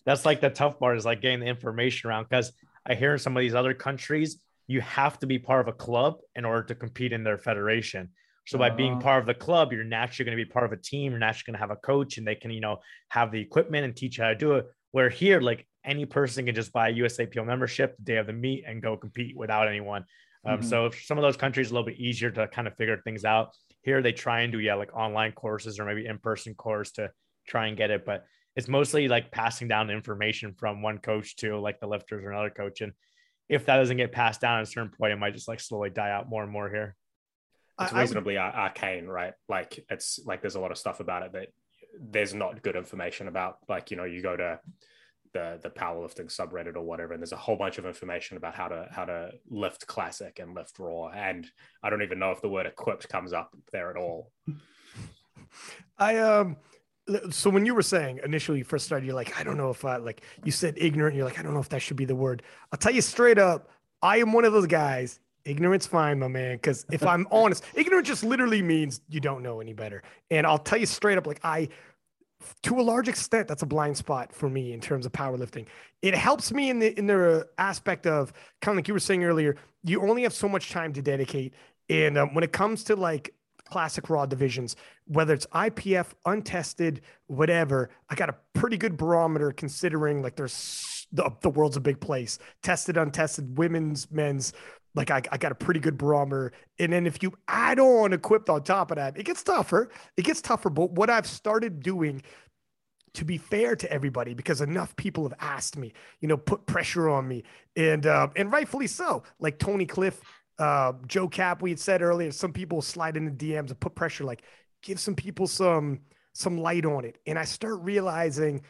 That's like the tough part is like getting the information around because I hear in some of these other countries you have to be part of a club in order to compete in their federation. So by being uh-huh. part of the club, you're naturally going to be part of a team. You're naturally going to have a coach, and they can, you know, have the equipment and teach you how to do it. Where here, like any person can just buy a USAPL membership the day of the meet and go compete without anyone. Um, mm-hmm. So some of those countries a little bit easier to kind of figure things out. Here they try and do yeah like online courses or maybe in person course to try and get it, but it's mostly like passing down information from one coach to like the lifters or another coach. And if that doesn't get passed down at a certain point, it might just like slowly die out more and more here it's reasonably arcane, right? Like it's like there's a lot of stuff about it that there's not good information about. Like you know, you go to the the powerlifting subreddit or whatever, and there's a whole bunch of information about how to how to lift classic and lift raw. And I don't even know if the word equipped comes up there at all. (laughs) I um so when you were saying initially you first started, you're like, I don't know if I like you said ignorant, you're like, I don't know if that should be the word. I'll tell you straight up, I am one of those guys. Ignorance fine, my man. Because if (laughs) I'm honest, ignorance just literally means you don't know any better. And I'll tell you straight up, like I to a large extent, that's a blind spot for me in terms of powerlifting. It helps me in the in the aspect of kind of like you were saying earlier. You only have so much time to dedicate, and um, when it comes to like classic raw divisions, whether it's IPF, untested, whatever, I got a pretty good barometer considering like there's the, the world's a big place, tested, untested, women's, men's. Like I, I got a pretty good barometer. And then if you add on equipped on top of that, it gets tougher. It gets tougher. But what I've started doing to be fair to everybody because enough people have asked me, you know, put pressure on me, and uh, and rightfully so. Like Tony Cliffe, uh, Joe Cap, we had said earlier, some people slide into DMs and put pressure, like give some people some some light on it. And I start realizing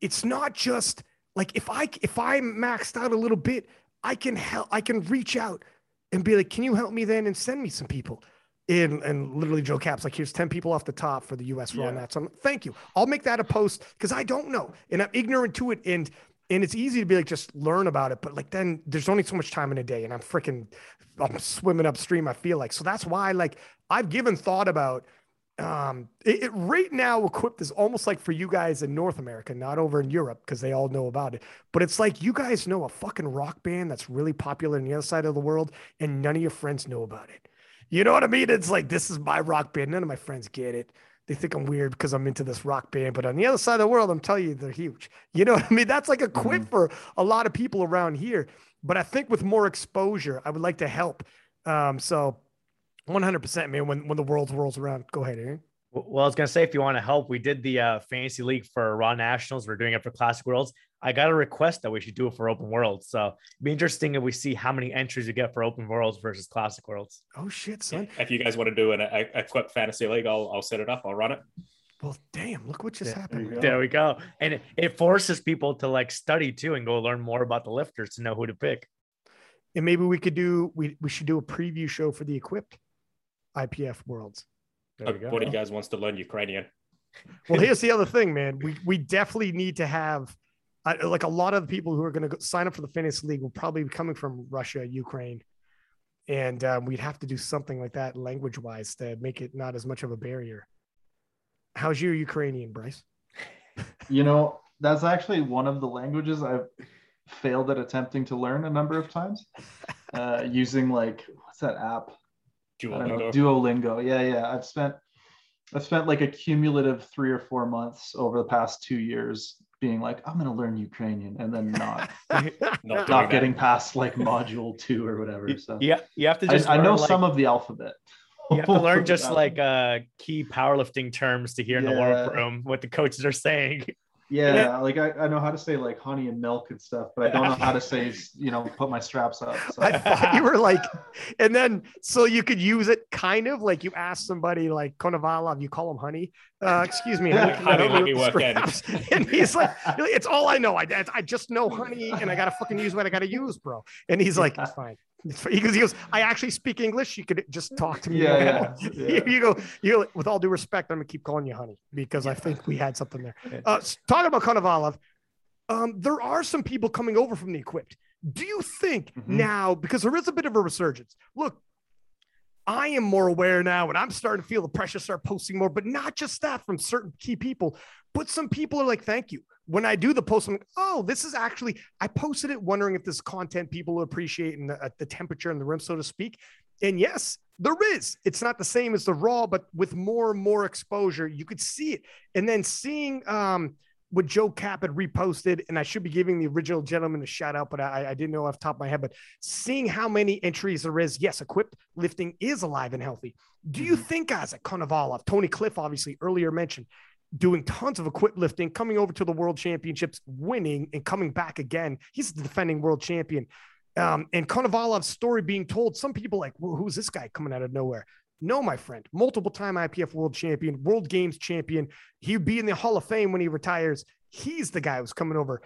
it's not just like if I if I maxed out a little bit, I can help. I can reach out and be like, "Can you help me then?" and send me some people. And, and literally Joe Caps like here's 10 people off the top for the US Raw yeah. Nats. So thank you. I'll make that a post because I don't know and I'm ignorant to it. And and it's easy to be like just learn about it but like then there's only so much time in a day and i'm freaking i'm swimming upstream i feel like so that's why like i've given thought about um it, it, right now equipped is almost like for you guys in north america not over in europe because they all know about it but it's like you guys know a fucking rock band that's really popular in the other side of the world and none of your friends know about it you know what i mean it's like this is my rock band none of my friends get it they think I'm weird because I'm into this rock band. But on the other side of the world, I'm telling you, they're huge. You know what I mean? That's like equip mm-hmm. for a lot of people around here. But I think with more exposure, I would like to help. Um, so 100%, man, when, when the world rolls around, go ahead, Arian. Well, I was gonna say if you want to help, we did the uh, fantasy league for Raw Nationals. We're doing it for Classic Worlds. I got a request that we should do it for Open Worlds. So it'd be interesting if we see how many entries you get for Open Worlds versus Classic Worlds. Oh shit, son! If you guys want to do an equip fantasy league, I'll I'll set it up. I'll run it. Well, damn! Look what just yeah, happened. There we go. And it, it forces people to like study too and go learn more about the lifters to know who to pick. And maybe we could do we we should do a preview show for the equipped IPF Worlds. What do you guys wants to learn Ukrainian? (laughs) Well, here's the other thing, man. We we definitely need to have uh, like a lot of the people who are going to sign up for the fantasy league will probably be coming from Russia, Ukraine, and um, we'd have to do something like that language wise to make it not as much of a barrier. How's your Ukrainian, Bryce? (laughs) You know, that's actually one of the languages I've failed at attempting to learn a number of times uh, using like what's that app Duolingo. Duolingo. Yeah, yeah. I've spent I've spent like a cumulative three or four months over the past two years being like, I'm gonna learn Ukrainian and then not (laughs) not, not getting past like module two or whatever. So yeah, you have to just I, I know like, some of the alphabet. You have to learn (laughs) just like uh key powerlifting terms to hear in the warm room what the coaches are saying. Yeah, like I, I know how to say like honey and milk and stuff, but I don't know how to say, you know, put my straps up. So. I thought you were like, and then so you could use it kind of like you ask somebody like Konovalov, you call him honey. Uh, excuse me, honey, honey let me work in. And he's like, it's all I know. I, I just know honey and I got to fucking use what I got to use, bro. And he's like, it's fine. (laughs) Because he goes, I actually speak English. You could just talk to me. Yeah, yeah, (laughs) yeah. You go, you with all due respect, I'm gonna keep calling you honey because I think we had something there. Uh, talking about Konovalov, um, there are some people coming over from the equipped. Do you think mm-hmm. now, because there is a bit of a resurgence? Look, I am more aware now, and I'm starting to feel the pressure start posting more, but not just that from certain key people, but some people are like, thank you when I do the post, I'm like, oh, this is actually, I posted it wondering if this content people will appreciate and the, the temperature in the room, so to speak. And yes, there is. It's not the same as the raw, but with more and more exposure, you could see it. And then seeing um, what Joe Cap had reposted, and I should be giving the original gentleman a shout out, but I, I didn't know off top of my head. But seeing how many entries there is, yes, equipped lifting is alive and healthy. Do you mm-hmm. think, at Konovalov, Tony Cliffe, obviously earlier mentioned, doing tons of equip lifting, coming over to the world championships, winning and coming back again. He's the defending world champion. Um, and Konovalov's story being told, some people like, well, who's this guy coming out of nowhere? No, my friend, multiple time IPF world champion, world games champion. He'd be in the Hall of Fame when he retires. He's the guy who's coming over.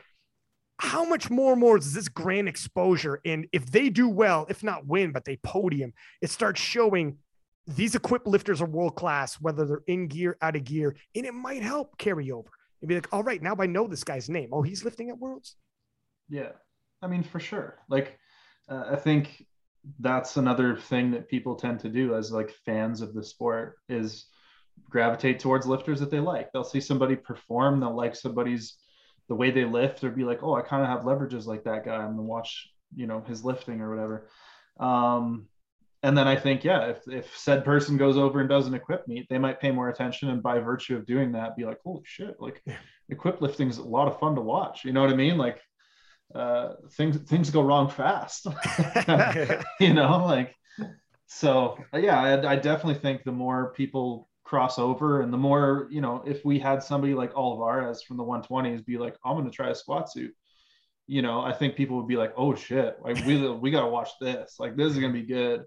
how much more and more is this grand exposure? And if they do well, if not win, but they podium, it starts showing these equipped lifters are world class, whether they're in gear, out of gear, and it might help carry over. And be like, all right, now I know this guy's name. Oh, he's lifting at worlds. Yeah, I mean, for sure. Like, uh, I think that's another thing that people tend to do as like fans of the sport is gravitate towards lifters that they like. They'll see somebody perform, they'll like somebody's the way they lift, or be like, oh, I kind of have leverages like that guy. I'm gonna watch, you know, his lifting or whatever. Um, and then I think, yeah, if if said person goes over and does an equip meet, they might pay more attention, and by virtue of doing that, be like, holy shit, like equip lifting is a lot of fun to watch. You know what I mean? Like uh, things things go wrong fast. (laughs) (laughs) you know, like so. Yeah, I, I definitely think the more people cross over and the more you know if we had somebody like Olivares from the 120s be like i'm going to try a squat suit you know i think people would be like oh shit like we, we got to watch this like this is going to be good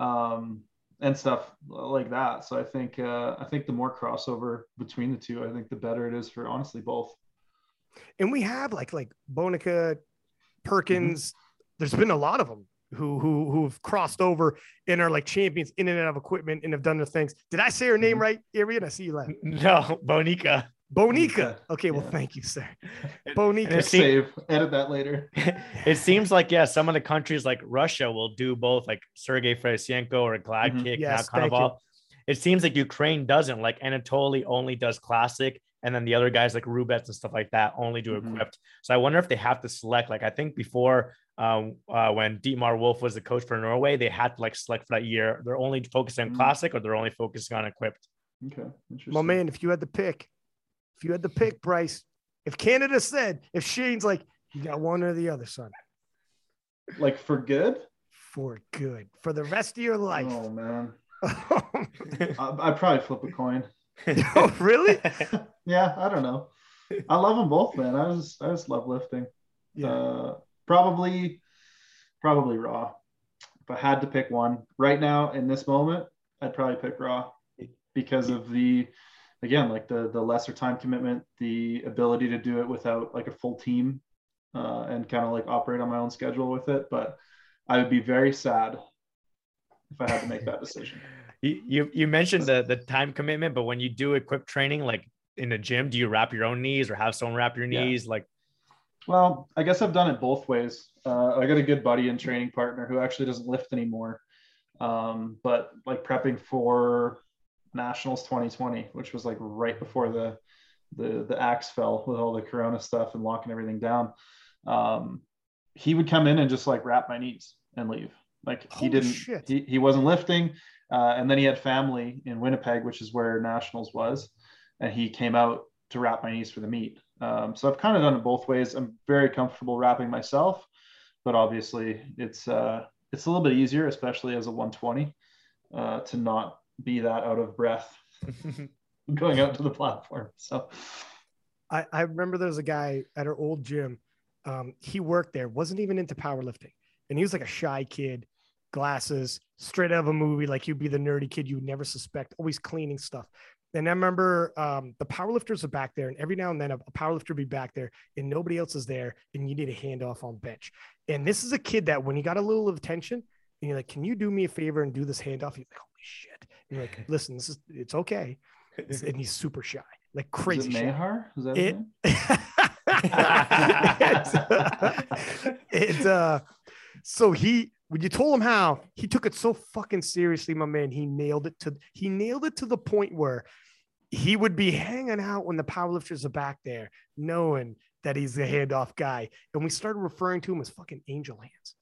um and stuff like that so i think uh i think the more crossover between the two i think the better it is for honestly both and we have like like bonica perkins mm-hmm. there's been a lot of them who who who've crossed over and are like champions in and out of equipment and have done the things. Did I say her name mm-hmm. right, Arian? I see you laugh. No, Bonica. Bonica. Okay, well, yeah. thank you, sir. (laughs) (laughs) Bonica. Save. Edit that later. (laughs) it seems like yeah, some of the countries like Russia will do both, like Sergey Fedosenko or Glad mm-hmm. Kick. Yes, kind of all. It seems like Ukraine doesn't. Like Anatoly only does classic, and then the other guys like Rubets and stuff like that only do mm-hmm. equipped. So I wonder if they have to select. Like I think before um, uh, when Dietmar Wolf was the coach for Norway, they had to like select for that year. They're only focusing on mm-hmm. classic or they're only focusing on equipped. Okay, interesting. Well, man, if you had to pick, if you had to pick, Bryce, if Canada said, if Shane's like, you got one or the other, son. Like for good? For good. For the rest of your life. Oh man. (laughs) I, I'd probably flip a coin. oh, really? (laughs) yeah, I don't know. I love them both, man. I just I just love lifting. Yeah. Uh, probably probably raw. If I had to pick one right now in this moment, I'd probably pick raw because of the again like the the lesser time commitment, the ability to do it without like a full team uh, and kind of like operate on my own schedule with it. But I would be very sad if I had to make that (laughs) decision you you mentioned the the time commitment, but when you do equip training, like in the gym, do you wrap your own knees or have someone wrap your knees? Yeah. Like, well, I guess I've done it both ways. Uh, I got a good buddy and training partner who actually doesn't lift anymore, um, but like prepping for Nationals 2020, which was like right before the the the axe fell with all the Corona stuff and locking everything down. Um, he would come in and just like wrap my knees and leave. Like Holy he didn't, shit. he, he wasn't lifting. Uh, and then he had family in Winnipeg, which is where Nationals was. And he came out to wrap my knees for the meet. Um, so I've kind of done it both ways. I'm very comfortable wrapping myself, but obviously it's uh, it's a little bit easier, especially as a 120, uh, to not be that out of breath (laughs) going out to the platform. So I, I remember there was a guy at our old gym. Um, he worked there, wasn't even into powerlifting, and he was like a shy kid glasses, straight out of a movie. Like you'd be the nerdy kid you would never suspect, always cleaning stuff. And I remember um, the powerlifters are back there, and every now and then a, a powerlifter would be back there, and nobody else is there, and you need a handoff on bench. And this is a kid that when he got a little of attention, and you're like, "Can you do me a favor and do this handoff?" He's like, "Holy shit!" And you're like, (laughs) "Listen, this is it's okay," and he's super shy, like crazy. Is it? Is that it? (laughs) (laughs) it, uh, so he when you told him how, he took it so fucking seriously, my man. He nailed it to he nailed it to the point where he would be hanging out when the powerlifters are back there, knowing that he's the handoff guy. And we started referring to him as fucking angel hands.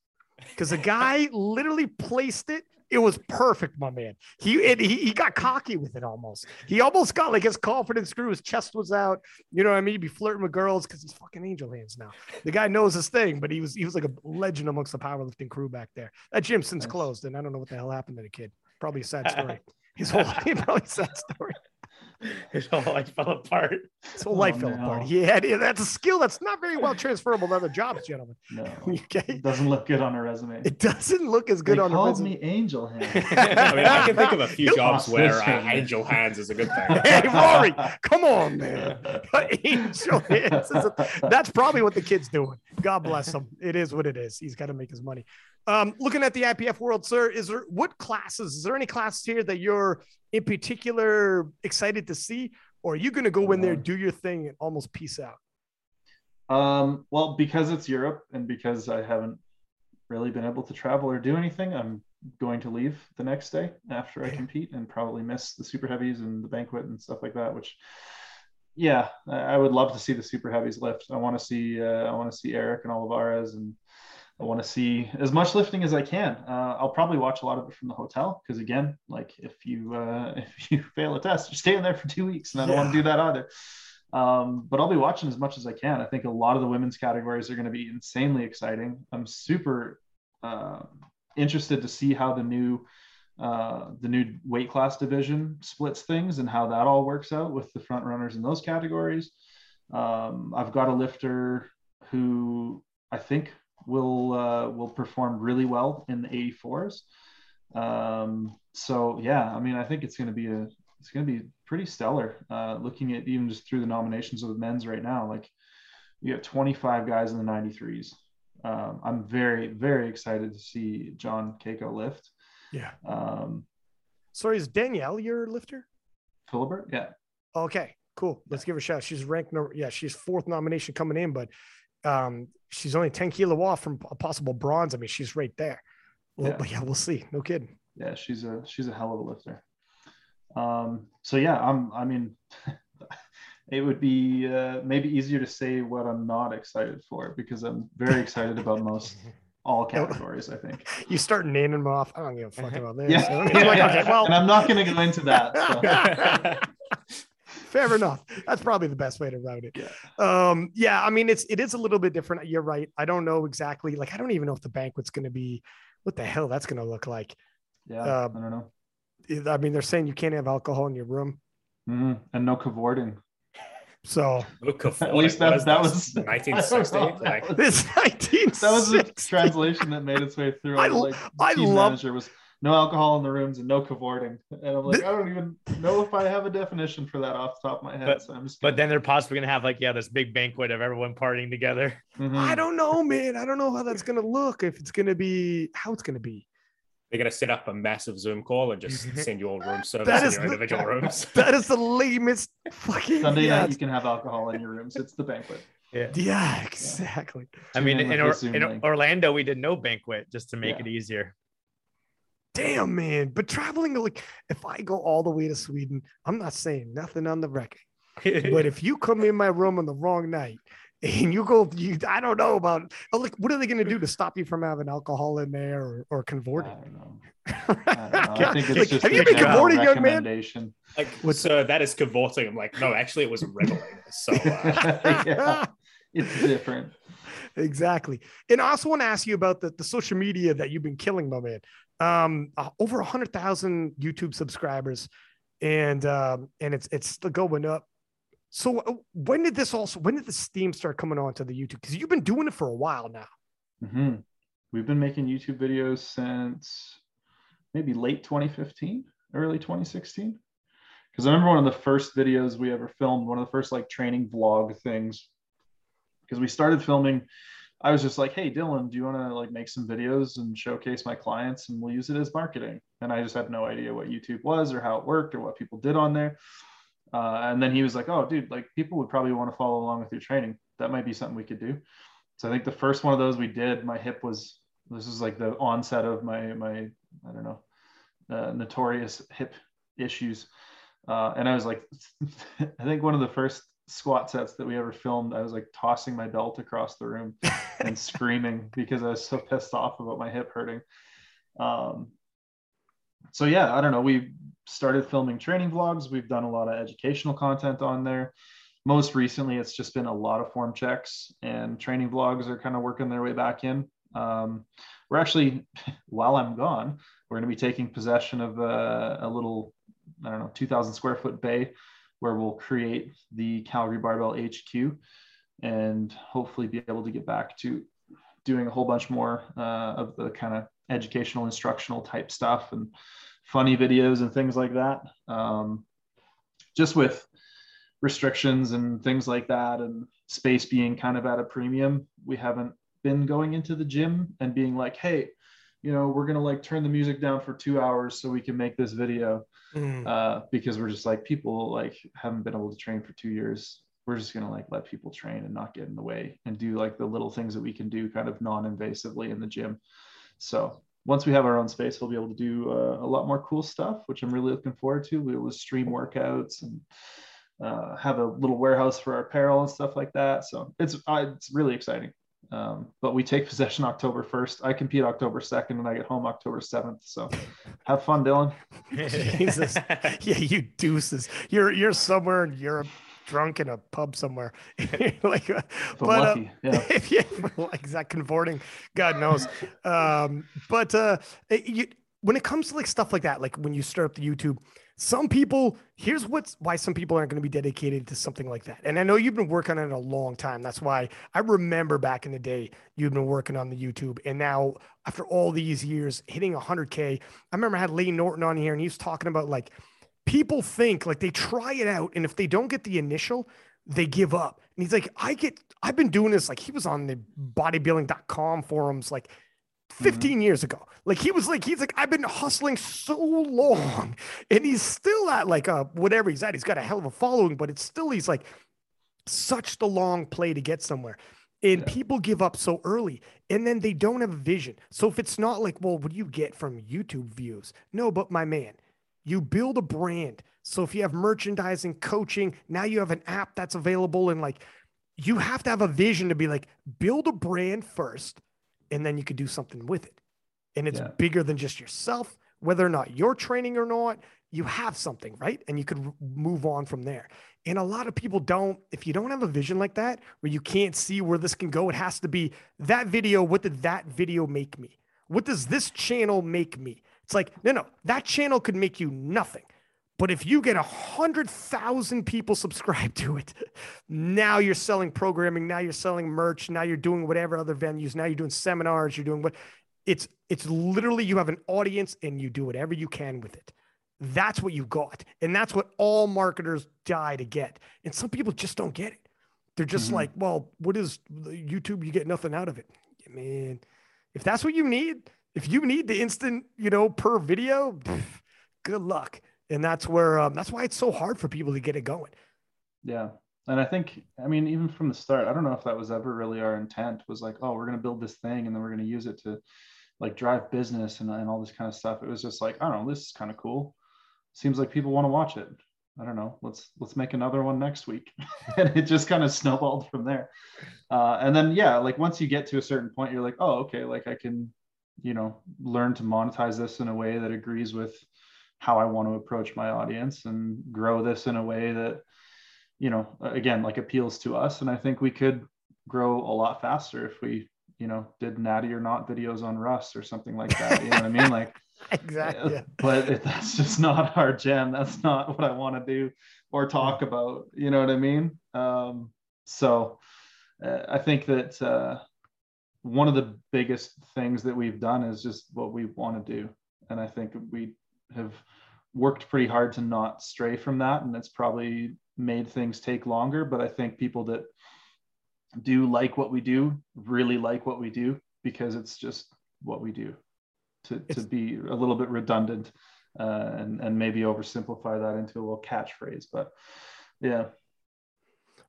Because the guy literally placed it it was perfect, my man. He, it, he he got cocky with it almost. He almost got like his confidence grew. His chest was out. You know what I mean? He'd be flirting with girls because he's fucking angel hands now. The guy knows his thing, but he was he was like a legend amongst the powerlifting crew back there. That gym since closed, and I don't know what the hell happened to the kid. Probably a sad (laughs) story. His whole (laughs) probably a sad story. (laughs) His whole life fell apart. His whole life Oh, fell no. apart. Yeah, yeah, that's a skill that's not very well (laughs) transferable to other jobs, gentlemen. No, (laughs) Okay. it doesn't look good on a resume. It doesn't look as good they on the called resume. me Angel Hand. I mean, I can think of a few You'll- jobs where uh, angel hands is a good thing. Hey, Rory, come on, man. Angel hands is a- that's probably what the kid's doing. God bless him. It is what it is. He's got to make his money. Um, looking at the IPF world, sir, is there what classes? Is there any classes here that you're in particular excited to see, or are you going to go in there, Uh, do your thing, and almost peace out? Um, well, because it's Europe and because I haven't really been able to travel or do anything, I'm going to leave the next day after I compete and probably miss the super heavies and the banquet and stuff like that. Which, yeah, I I would love to see the super heavies lift. I want to see, uh, I want to see Eric and Olivares, and I want to see as much lifting as I can. Uh, I'll probably watch a lot of it from the hotel because, again, like if you uh, (laughs) if you fail a test, you're staying there for two weeks, and I don't want to do that either. Um, but I'll be watching as much as I can. I think a lot of the women's categories are going to be insanely exciting. I'm super uh, interested to see how the new uh, the new weight class division splits things and how that all works out with the front runners in those categories. Um, I've got a lifter who I think will uh, will perform really well in the 84s. Um, so yeah, I mean, I think it's going to be a it's going to be pretty stellar. Uh, looking at even just through the nominations of the men's right now, like you have 25 guys in the 93s. Um, I'm very very excited to see John Cayco lift. Yeah. Um, Sorry, is Danielle your lifter? Philibert, yeah, Okay, cool. Let's give her a shout. She's ranked, no, yeah, she's fourth nomination coming in, but um, she's only 10 kilo off from a possible bronze. I mean, she's right there. Well, Yeah. But yeah, we'll see. No kidding. yeah, she's a she's a hell of a lifter. Um, so yeah, I'm. I mean, (laughs) it would be uh, maybe easier to say what I'm not excited for because I'm very excited about most (laughs) all categories. I think. You start naming them off. I don't give a fuck about this. Yeah, So I'm like, okay, well, and I'm not going to go into that. So. (laughs) fair enough. That's probably the best way to route it. Yeah. Um, yeah, I mean, it's it is a little bit different. You're right. I don't know exactly. Like, I don't even know if the banquet's going to be. What the hell that's going to look like? Yeah, Uh, I don't know. I mean, they're saying you can't have alcohol in your room. Mhm, And no cavorting. So Look (laughs) of At least that- what is that was- (laughs) 1960. I (laughs) don't know, that Like, was- this 19 That was the translation that made its way through. I I, like, the I love- manager was no alcohol in the rooms and no cavorting. And I'm like, I don't even know if I have a definition for that off the top of my head. But- so I'm just. But then they're possibly gonna have like yeah this big banquet of everyone partying together. Mhm. I don't know, man. I don't know how that's gonna look. If it's gonna be how it's gonna be. they're going to set up a massive Zoom call and just (laughs) send you all room service That in is your the- individual (laughs) rooms. That is the lamest fucking. Sunday yeah, night you can have alcohol in your rooms. It's the banquet. Yeah. yeah, exactly. I mean, in in, or, in. Orlando, we did no banquet just to make Yeah. it easier. Damn, man. But traveling, like, if I go all the way to Sweden, I'm not saying nothing on the record. (laughs) But if you come in my room on the wrong night and you go, you, I don't know about, oh, like, what are they going to do to stop you from having alcohol in there or, or I converting? (laughs) I. I think it's Like, just have you been general cavorting, young man? like, What's- so that is cavorting. I'm like, no, actually, it was reveling. So, (laughs) uh, yeah, it's different. exactly. And I also want to ask you about the, the social media that you've been killing, my man. Um, uh, over a hundred thousand YouTube subscribers, and um, and it's it's still going up. So uh, when did this also? When did the steam start coming onto the YouTube? Because you've been doing it for a while now. hmm We've been making YouTube videos since maybe late 2015, early 2016. Because I remember one of the first videos we ever filmed, one of the first like training vlog things. Because we started filming, I was just like, "Hey, Dylan, do you want to like make some videos and showcase my clients, and we'll use it as marketing?" And I just had no idea what YouTube was or how it worked or what people did on there. Uh, and then he was like, "Oh, dude, like people would probably want to follow along with your training. That might be something we could do." So I think the first one of those we did, my hip was this is like the onset of my my I don't know uh, notorious hip issues, uh, and I was like, (laughs) I think one of the first squat sets that we ever filmed, I was like tossing my belt across the room and (laughs) screaming because I was so pissed off about my hip hurting. Um, so yeah, I don't know. We started filming training vlogs. We've done a lot of educational content on there. Most recently, it's just been a lot of form checks and training vlogs are kind of working their way back in. Um, we're actually, (laughs) while I'm gone, we're going to be taking possession of a, a little, I don't know, 2,000 square foot bay where we'll create the Calgary Barbell HQ and hopefully be able to get back to doing a whole bunch more uh, of the kind of educational, instructional type stuff and funny videos and things like that. Um, just with restrictions and things like that and space being kind of at a premium, we haven't been going into the gym and being like, hey, you know, we're gonna like turn the music down for two hours so we can make this video. Mm. Uh, because we're just like people like haven't been able to train for two years. We're just gonna like let people train and not get in the way and do like the little things that we can do kind of non-invasively in the gym. So once we have our own space, we'll be able to do uh, a lot more cool stuff, which I'm really looking forward to. We will stream workouts and uh, have a little warehouse for our apparel and stuff like that. So it's uh, it's really exciting. Um, but we take possession October 1st. I compete October 2nd and I get home October 7th. So have fun, Dylan. (laughs) Jesus. Yeah, you deuces. You're you're somewhere in Europe drunk in a pub somewhere. (laughs) like uh, but uh, lucky, uh, yeah. (laughs) if you like is that conforting? God knows. Um, but uh you when it comes to like stuff like that, like when you start up the YouTube, some people here's what's why some people aren't going to be dedicated to something like that. And i know you've been working on it a long time. That's why i remember back in the day you've been working on the youtube. And now after all these years hitting 100k i remember i had Layne Norton on here and he was talking about like people think like they try it out and if they don't get the initial they give up. And he's like i get i've been doing this like he was on the bodybuilding.com forums like. 15 mm-hmm. years ago. Like he was like, he's like, I've been hustling so long. And he's still at like a whatever he's at. He's got a hell of a following, but it's still, he's like such the long play to get somewhere. And yeah. people give up so early and then they don't have a vision. So if it's not like, well, what do you get from YouTube views? No, but my man, you build a brand. So if you have merchandising, coaching, now you have an app that's available and like you have to have a vision to be like, build a brand first and then you could do something with it. And it's yeah. bigger than just yourself, whether or not you're training or not, you have something, right? And you could move on from there. And a lot of people don't, if you don't have a vision like that, where you can't see where this can go, it has to be that video. What did that video make me? What does this channel make me? It's like, no, no, that channel could make you nothing. But if you get a hundred thousand people subscribe to it, now you're selling programming, now you're selling merch, now you're doing whatever other venues, now you're doing seminars, you're doing what it's it's literally you have an audience and you do whatever you can with it. That's what you got. And that's what all marketers die to get. And some people just don't get it. They're just mm-hmm. like, well, what is YouTube? You get nothing out of it. Man, if that's what you need, if you need the instant, you know, per video, pff, good luck and that's where um, that's why it's so hard for people to get it going. Yeah, and I think I mean even from the start, I don't know if that was ever really our intent. Was like, oh, we're gonna build this thing and then we're gonna use it to like drive business and, and all this kind of stuff. It was just like, I don't know, this is kind of cool. Seems like people want to watch it. I don't know. Let's let's make another one next week, (laughs) and it just kind of snowballed from there. Uh, and then yeah, like once you get to a certain point, you're like, oh, okay, like I can, you know, learn to monetize this in a way that agrees with how I want to approach my audience and grow this in a way that, you know, again, like appeals to us. And I think we could grow a lot faster if we, you know, did natty or not videos on Rust or something like that. You know what I mean? Like, (laughs) exactly. Yeah, (laughs) But if that's just not our jam. That's not what I want to do or talk about. You know what I mean? Um, so uh, I think that uh, one of the biggest things that we've done is just what we want to do. And I think we have worked pretty hard to not stray from that and it's probably made things take longer but i think people that do like what we do really like what we do because it's just what we do. To, to be a little bit redundant uh, and, and maybe oversimplify that into a little catchphrase but yeah.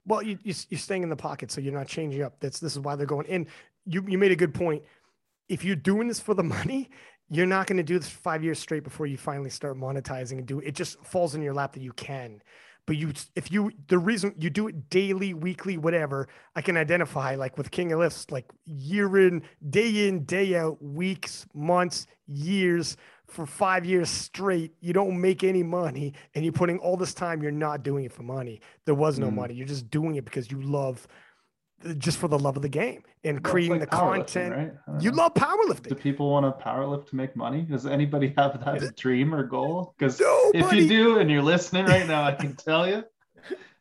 Well you, you, you're staying in the pocket so you're not changing up. That's this is why they're going. In you, you made a good point. If you're doing this for the money you're not going to do this five years straight before you finally start monetizing and do it. It just falls in your lap that you can. But you, if you, the reason you do it daily, weekly, whatever, I can identify like with King of Lifts, like year in, day in, day out, weeks, months, years for five years straight. You don't make any money and you're putting all this time, you're not doing it for money. There was no mm. money. You're just doing it because you love just for the love of the game and creating like the content. Right? You know. love powerlifting. Do people want to powerlift to make money? Does anybody have that dream or goal? Because if you do and you're listening right now, I can (laughs) tell you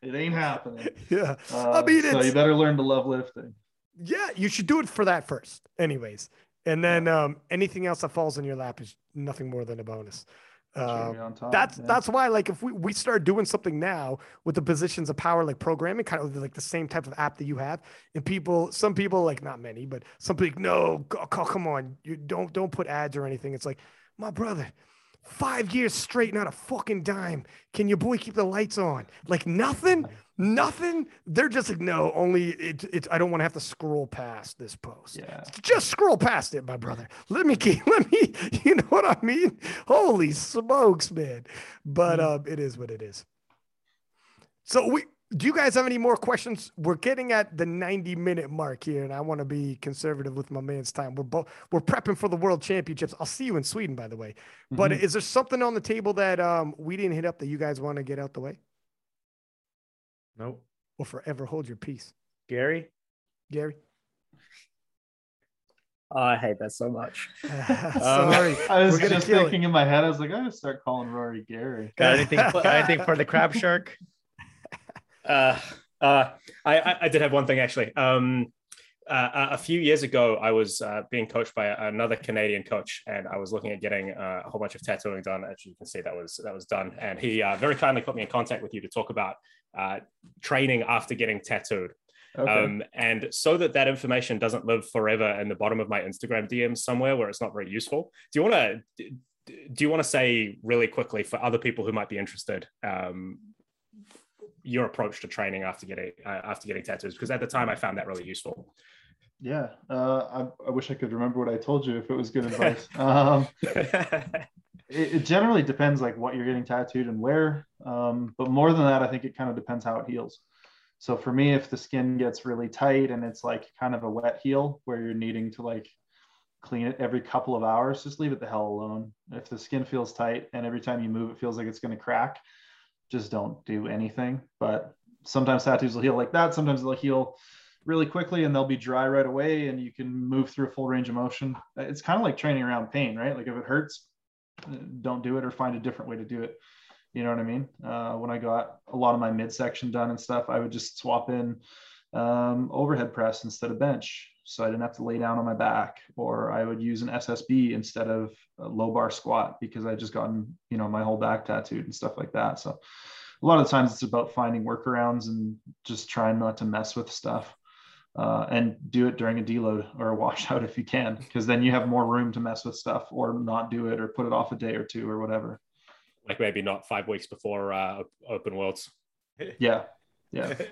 it ain't happening. Yeah. Uh, I mean, so you better learn to love lifting. yeah, you should do it for that first, anyways. And then um, anything else that falls in your lap is nothing more than a bonus. Um, top, that's yeah. that's why like if we, we start doing something now with the positions of power like programming kind of like the same type of app that you have and people some people like not many but some people no go, go- come on you don't don't put ads or anything. It's like my brother five years straight not a fucking dime. Can your boy keep the lights on? Like nothing nothing they're just like no only it, it i don't want to have to scroll past this post Yeah. just scroll past it, my brother. Let me keep, (laughs) let me, you know what I mean? Holy smokes, man. But um, it is what it is. So we do you guys have any more questions? We're getting at the 90 minute mark here, and I want to be conservative with my man's time. We're both we're prepping for the world championships. I'll see you in Sweden, by the way. But Mhm. is there something on the table that um we didn't hit up that you guys want to get out the way? Nope. Or forever hold your peace? Gary. Gary? Oh, I hate that so much. (laughs) Sorry. I was just kill it. thinking in my head, I was like, I gotta start calling Rory Gary. Got anything? got anything for the crab (laughs) shark? Uh, uh, I, I, I did have one thing actually. Um, uh, a- a few years ago, I was uh, being coached by another Canadian coach, and I was looking at getting uh, a whole bunch of tattooing done. As you can see, that was that was done, and he uh, very kindly put me in contact with you to talk about uh, training after getting tattooed. Okay. Um, and so that that information doesn't live forever in the bottom of my Instagram DMs somewhere where it's not very useful. Do you want to do you want to say really quickly for other people who might be interested um, your approach to training after getting uh, after getting tattoos? Because at the time I found that really useful. Yeah. Uh, I, I wish I could remember what I told you if it was good (laughs) advice. um, (laughs) it, it generally depends like what you're getting tattooed and where. Um, but more than that, I think it kind of depends how it heals. So for me, if the skin gets really tight and it's like kind of a wet heal where you're needing to like clean it every couple of hours, just leave it the hell alone. If the skin feels tight and every time you move it feels like it's going to crack, just don't do anything. But sometimes tattoos will heal like that. Sometimes they'll heal really quickly and they'll be dry right away and you can move through a full range of motion. It's kind of like training around pain, right? Like if it hurts, uh, don't do it or find a different way to do it. You know what I mean? Uh, when I got a lot of my midsection done and stuff, I would just swap in um, overhead press instead of bench. So I didn't have to lay down on my back, or I would use an SSB instead of low bar squat because I just gotten, you know, my whole back tattooed and stuff like that. So a lot of times it's about finding workarounds and just trying not to mess with stuff. Uh, and do it during a deload or a washout if you can, because then you have more room to mess with stuff or not do it or put it off a day or two or whatever. like maybe not five weeks before uh, open worlds. (laughs) Yeah. Yeah. (laughs)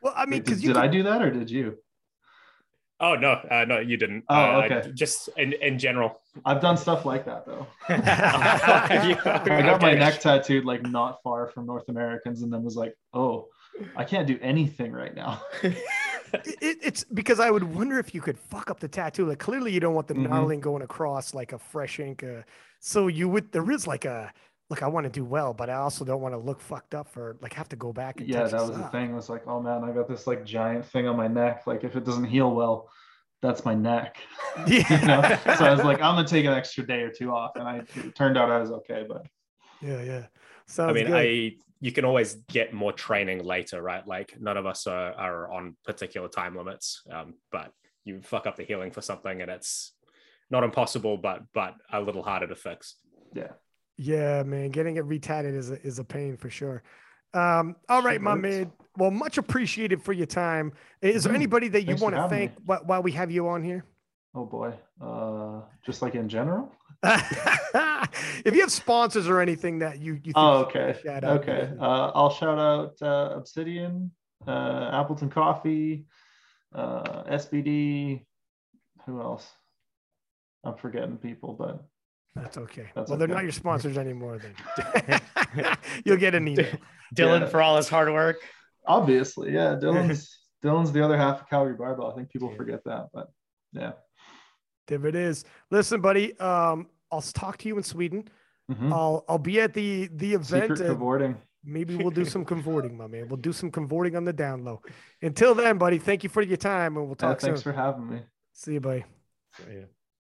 Well, I mean, did, did could- I do that or did you? Oh no, uh, no, you didn't. Oh, Uh, okay. just in, in general. I've done stuff like that though. I (laughs) I got my neck tattooed like not far from North Americans and then was like, oh, I can't do anything right now. It, it- it's because I would wonder if you could fuck up the tattoo. Like clearly you don't want the Mhm. gnarling going across like a fresh ink. Uh, so you would there is like a look. I want to do well, but I also don't want to look fucked up for like have to go back and yeah, that this was the up. thing. It was like, oh man, I got this like giant thing on my neck. Like if it doesn't heal well, that's my neck. (laughs) (laughs) you know? So I was like, I'm gonna take an extra day or two off. And I it turned out I was okay, but yeah, yeah. Sounds I mean, good. I you can always get more training later, right? Like none of us are, are on particular time limits, um, but you fuck up the healing for something, and it's not impossible, but but a little harder to fix. yeah. Yeah, man, getting it retatted is a, is a pain for sure. Um, all right, my hurts. man. Well, much appreciated for your time. Is there anybody that you Thanks want to thank wh- while we have you on here? Oh boy. Uh just like in general. (laughs) if you have sponsors or anything that you, you think Oh, you okay. shout out, Okay. Uh, I'll shout out uh, Obsidian, uh, Appleton Coffee, uh, SBD. Who else? I'm forgetting people, but That's okay. That's well, they're not your sponsors anymore then. (laughs) You'll get an email. Dylan Yeah. for all his hard work. obviously, yeah. (laughs) Dylan's Dylan's the other half of Calgary Barbell. I think people forget that, but yeah. There it is. Listen, buddy. Um, I'll talk to you in Sweden. Mhm. I'll I'll be at the the event. Secret cavorting. maybe we'll do some convorting, my man. We'll do some convorting on the down low. Until then, buddy, thank you for your time, and we'll Yeah, talk soon. thanks for having me. See you, buddy. Yeah.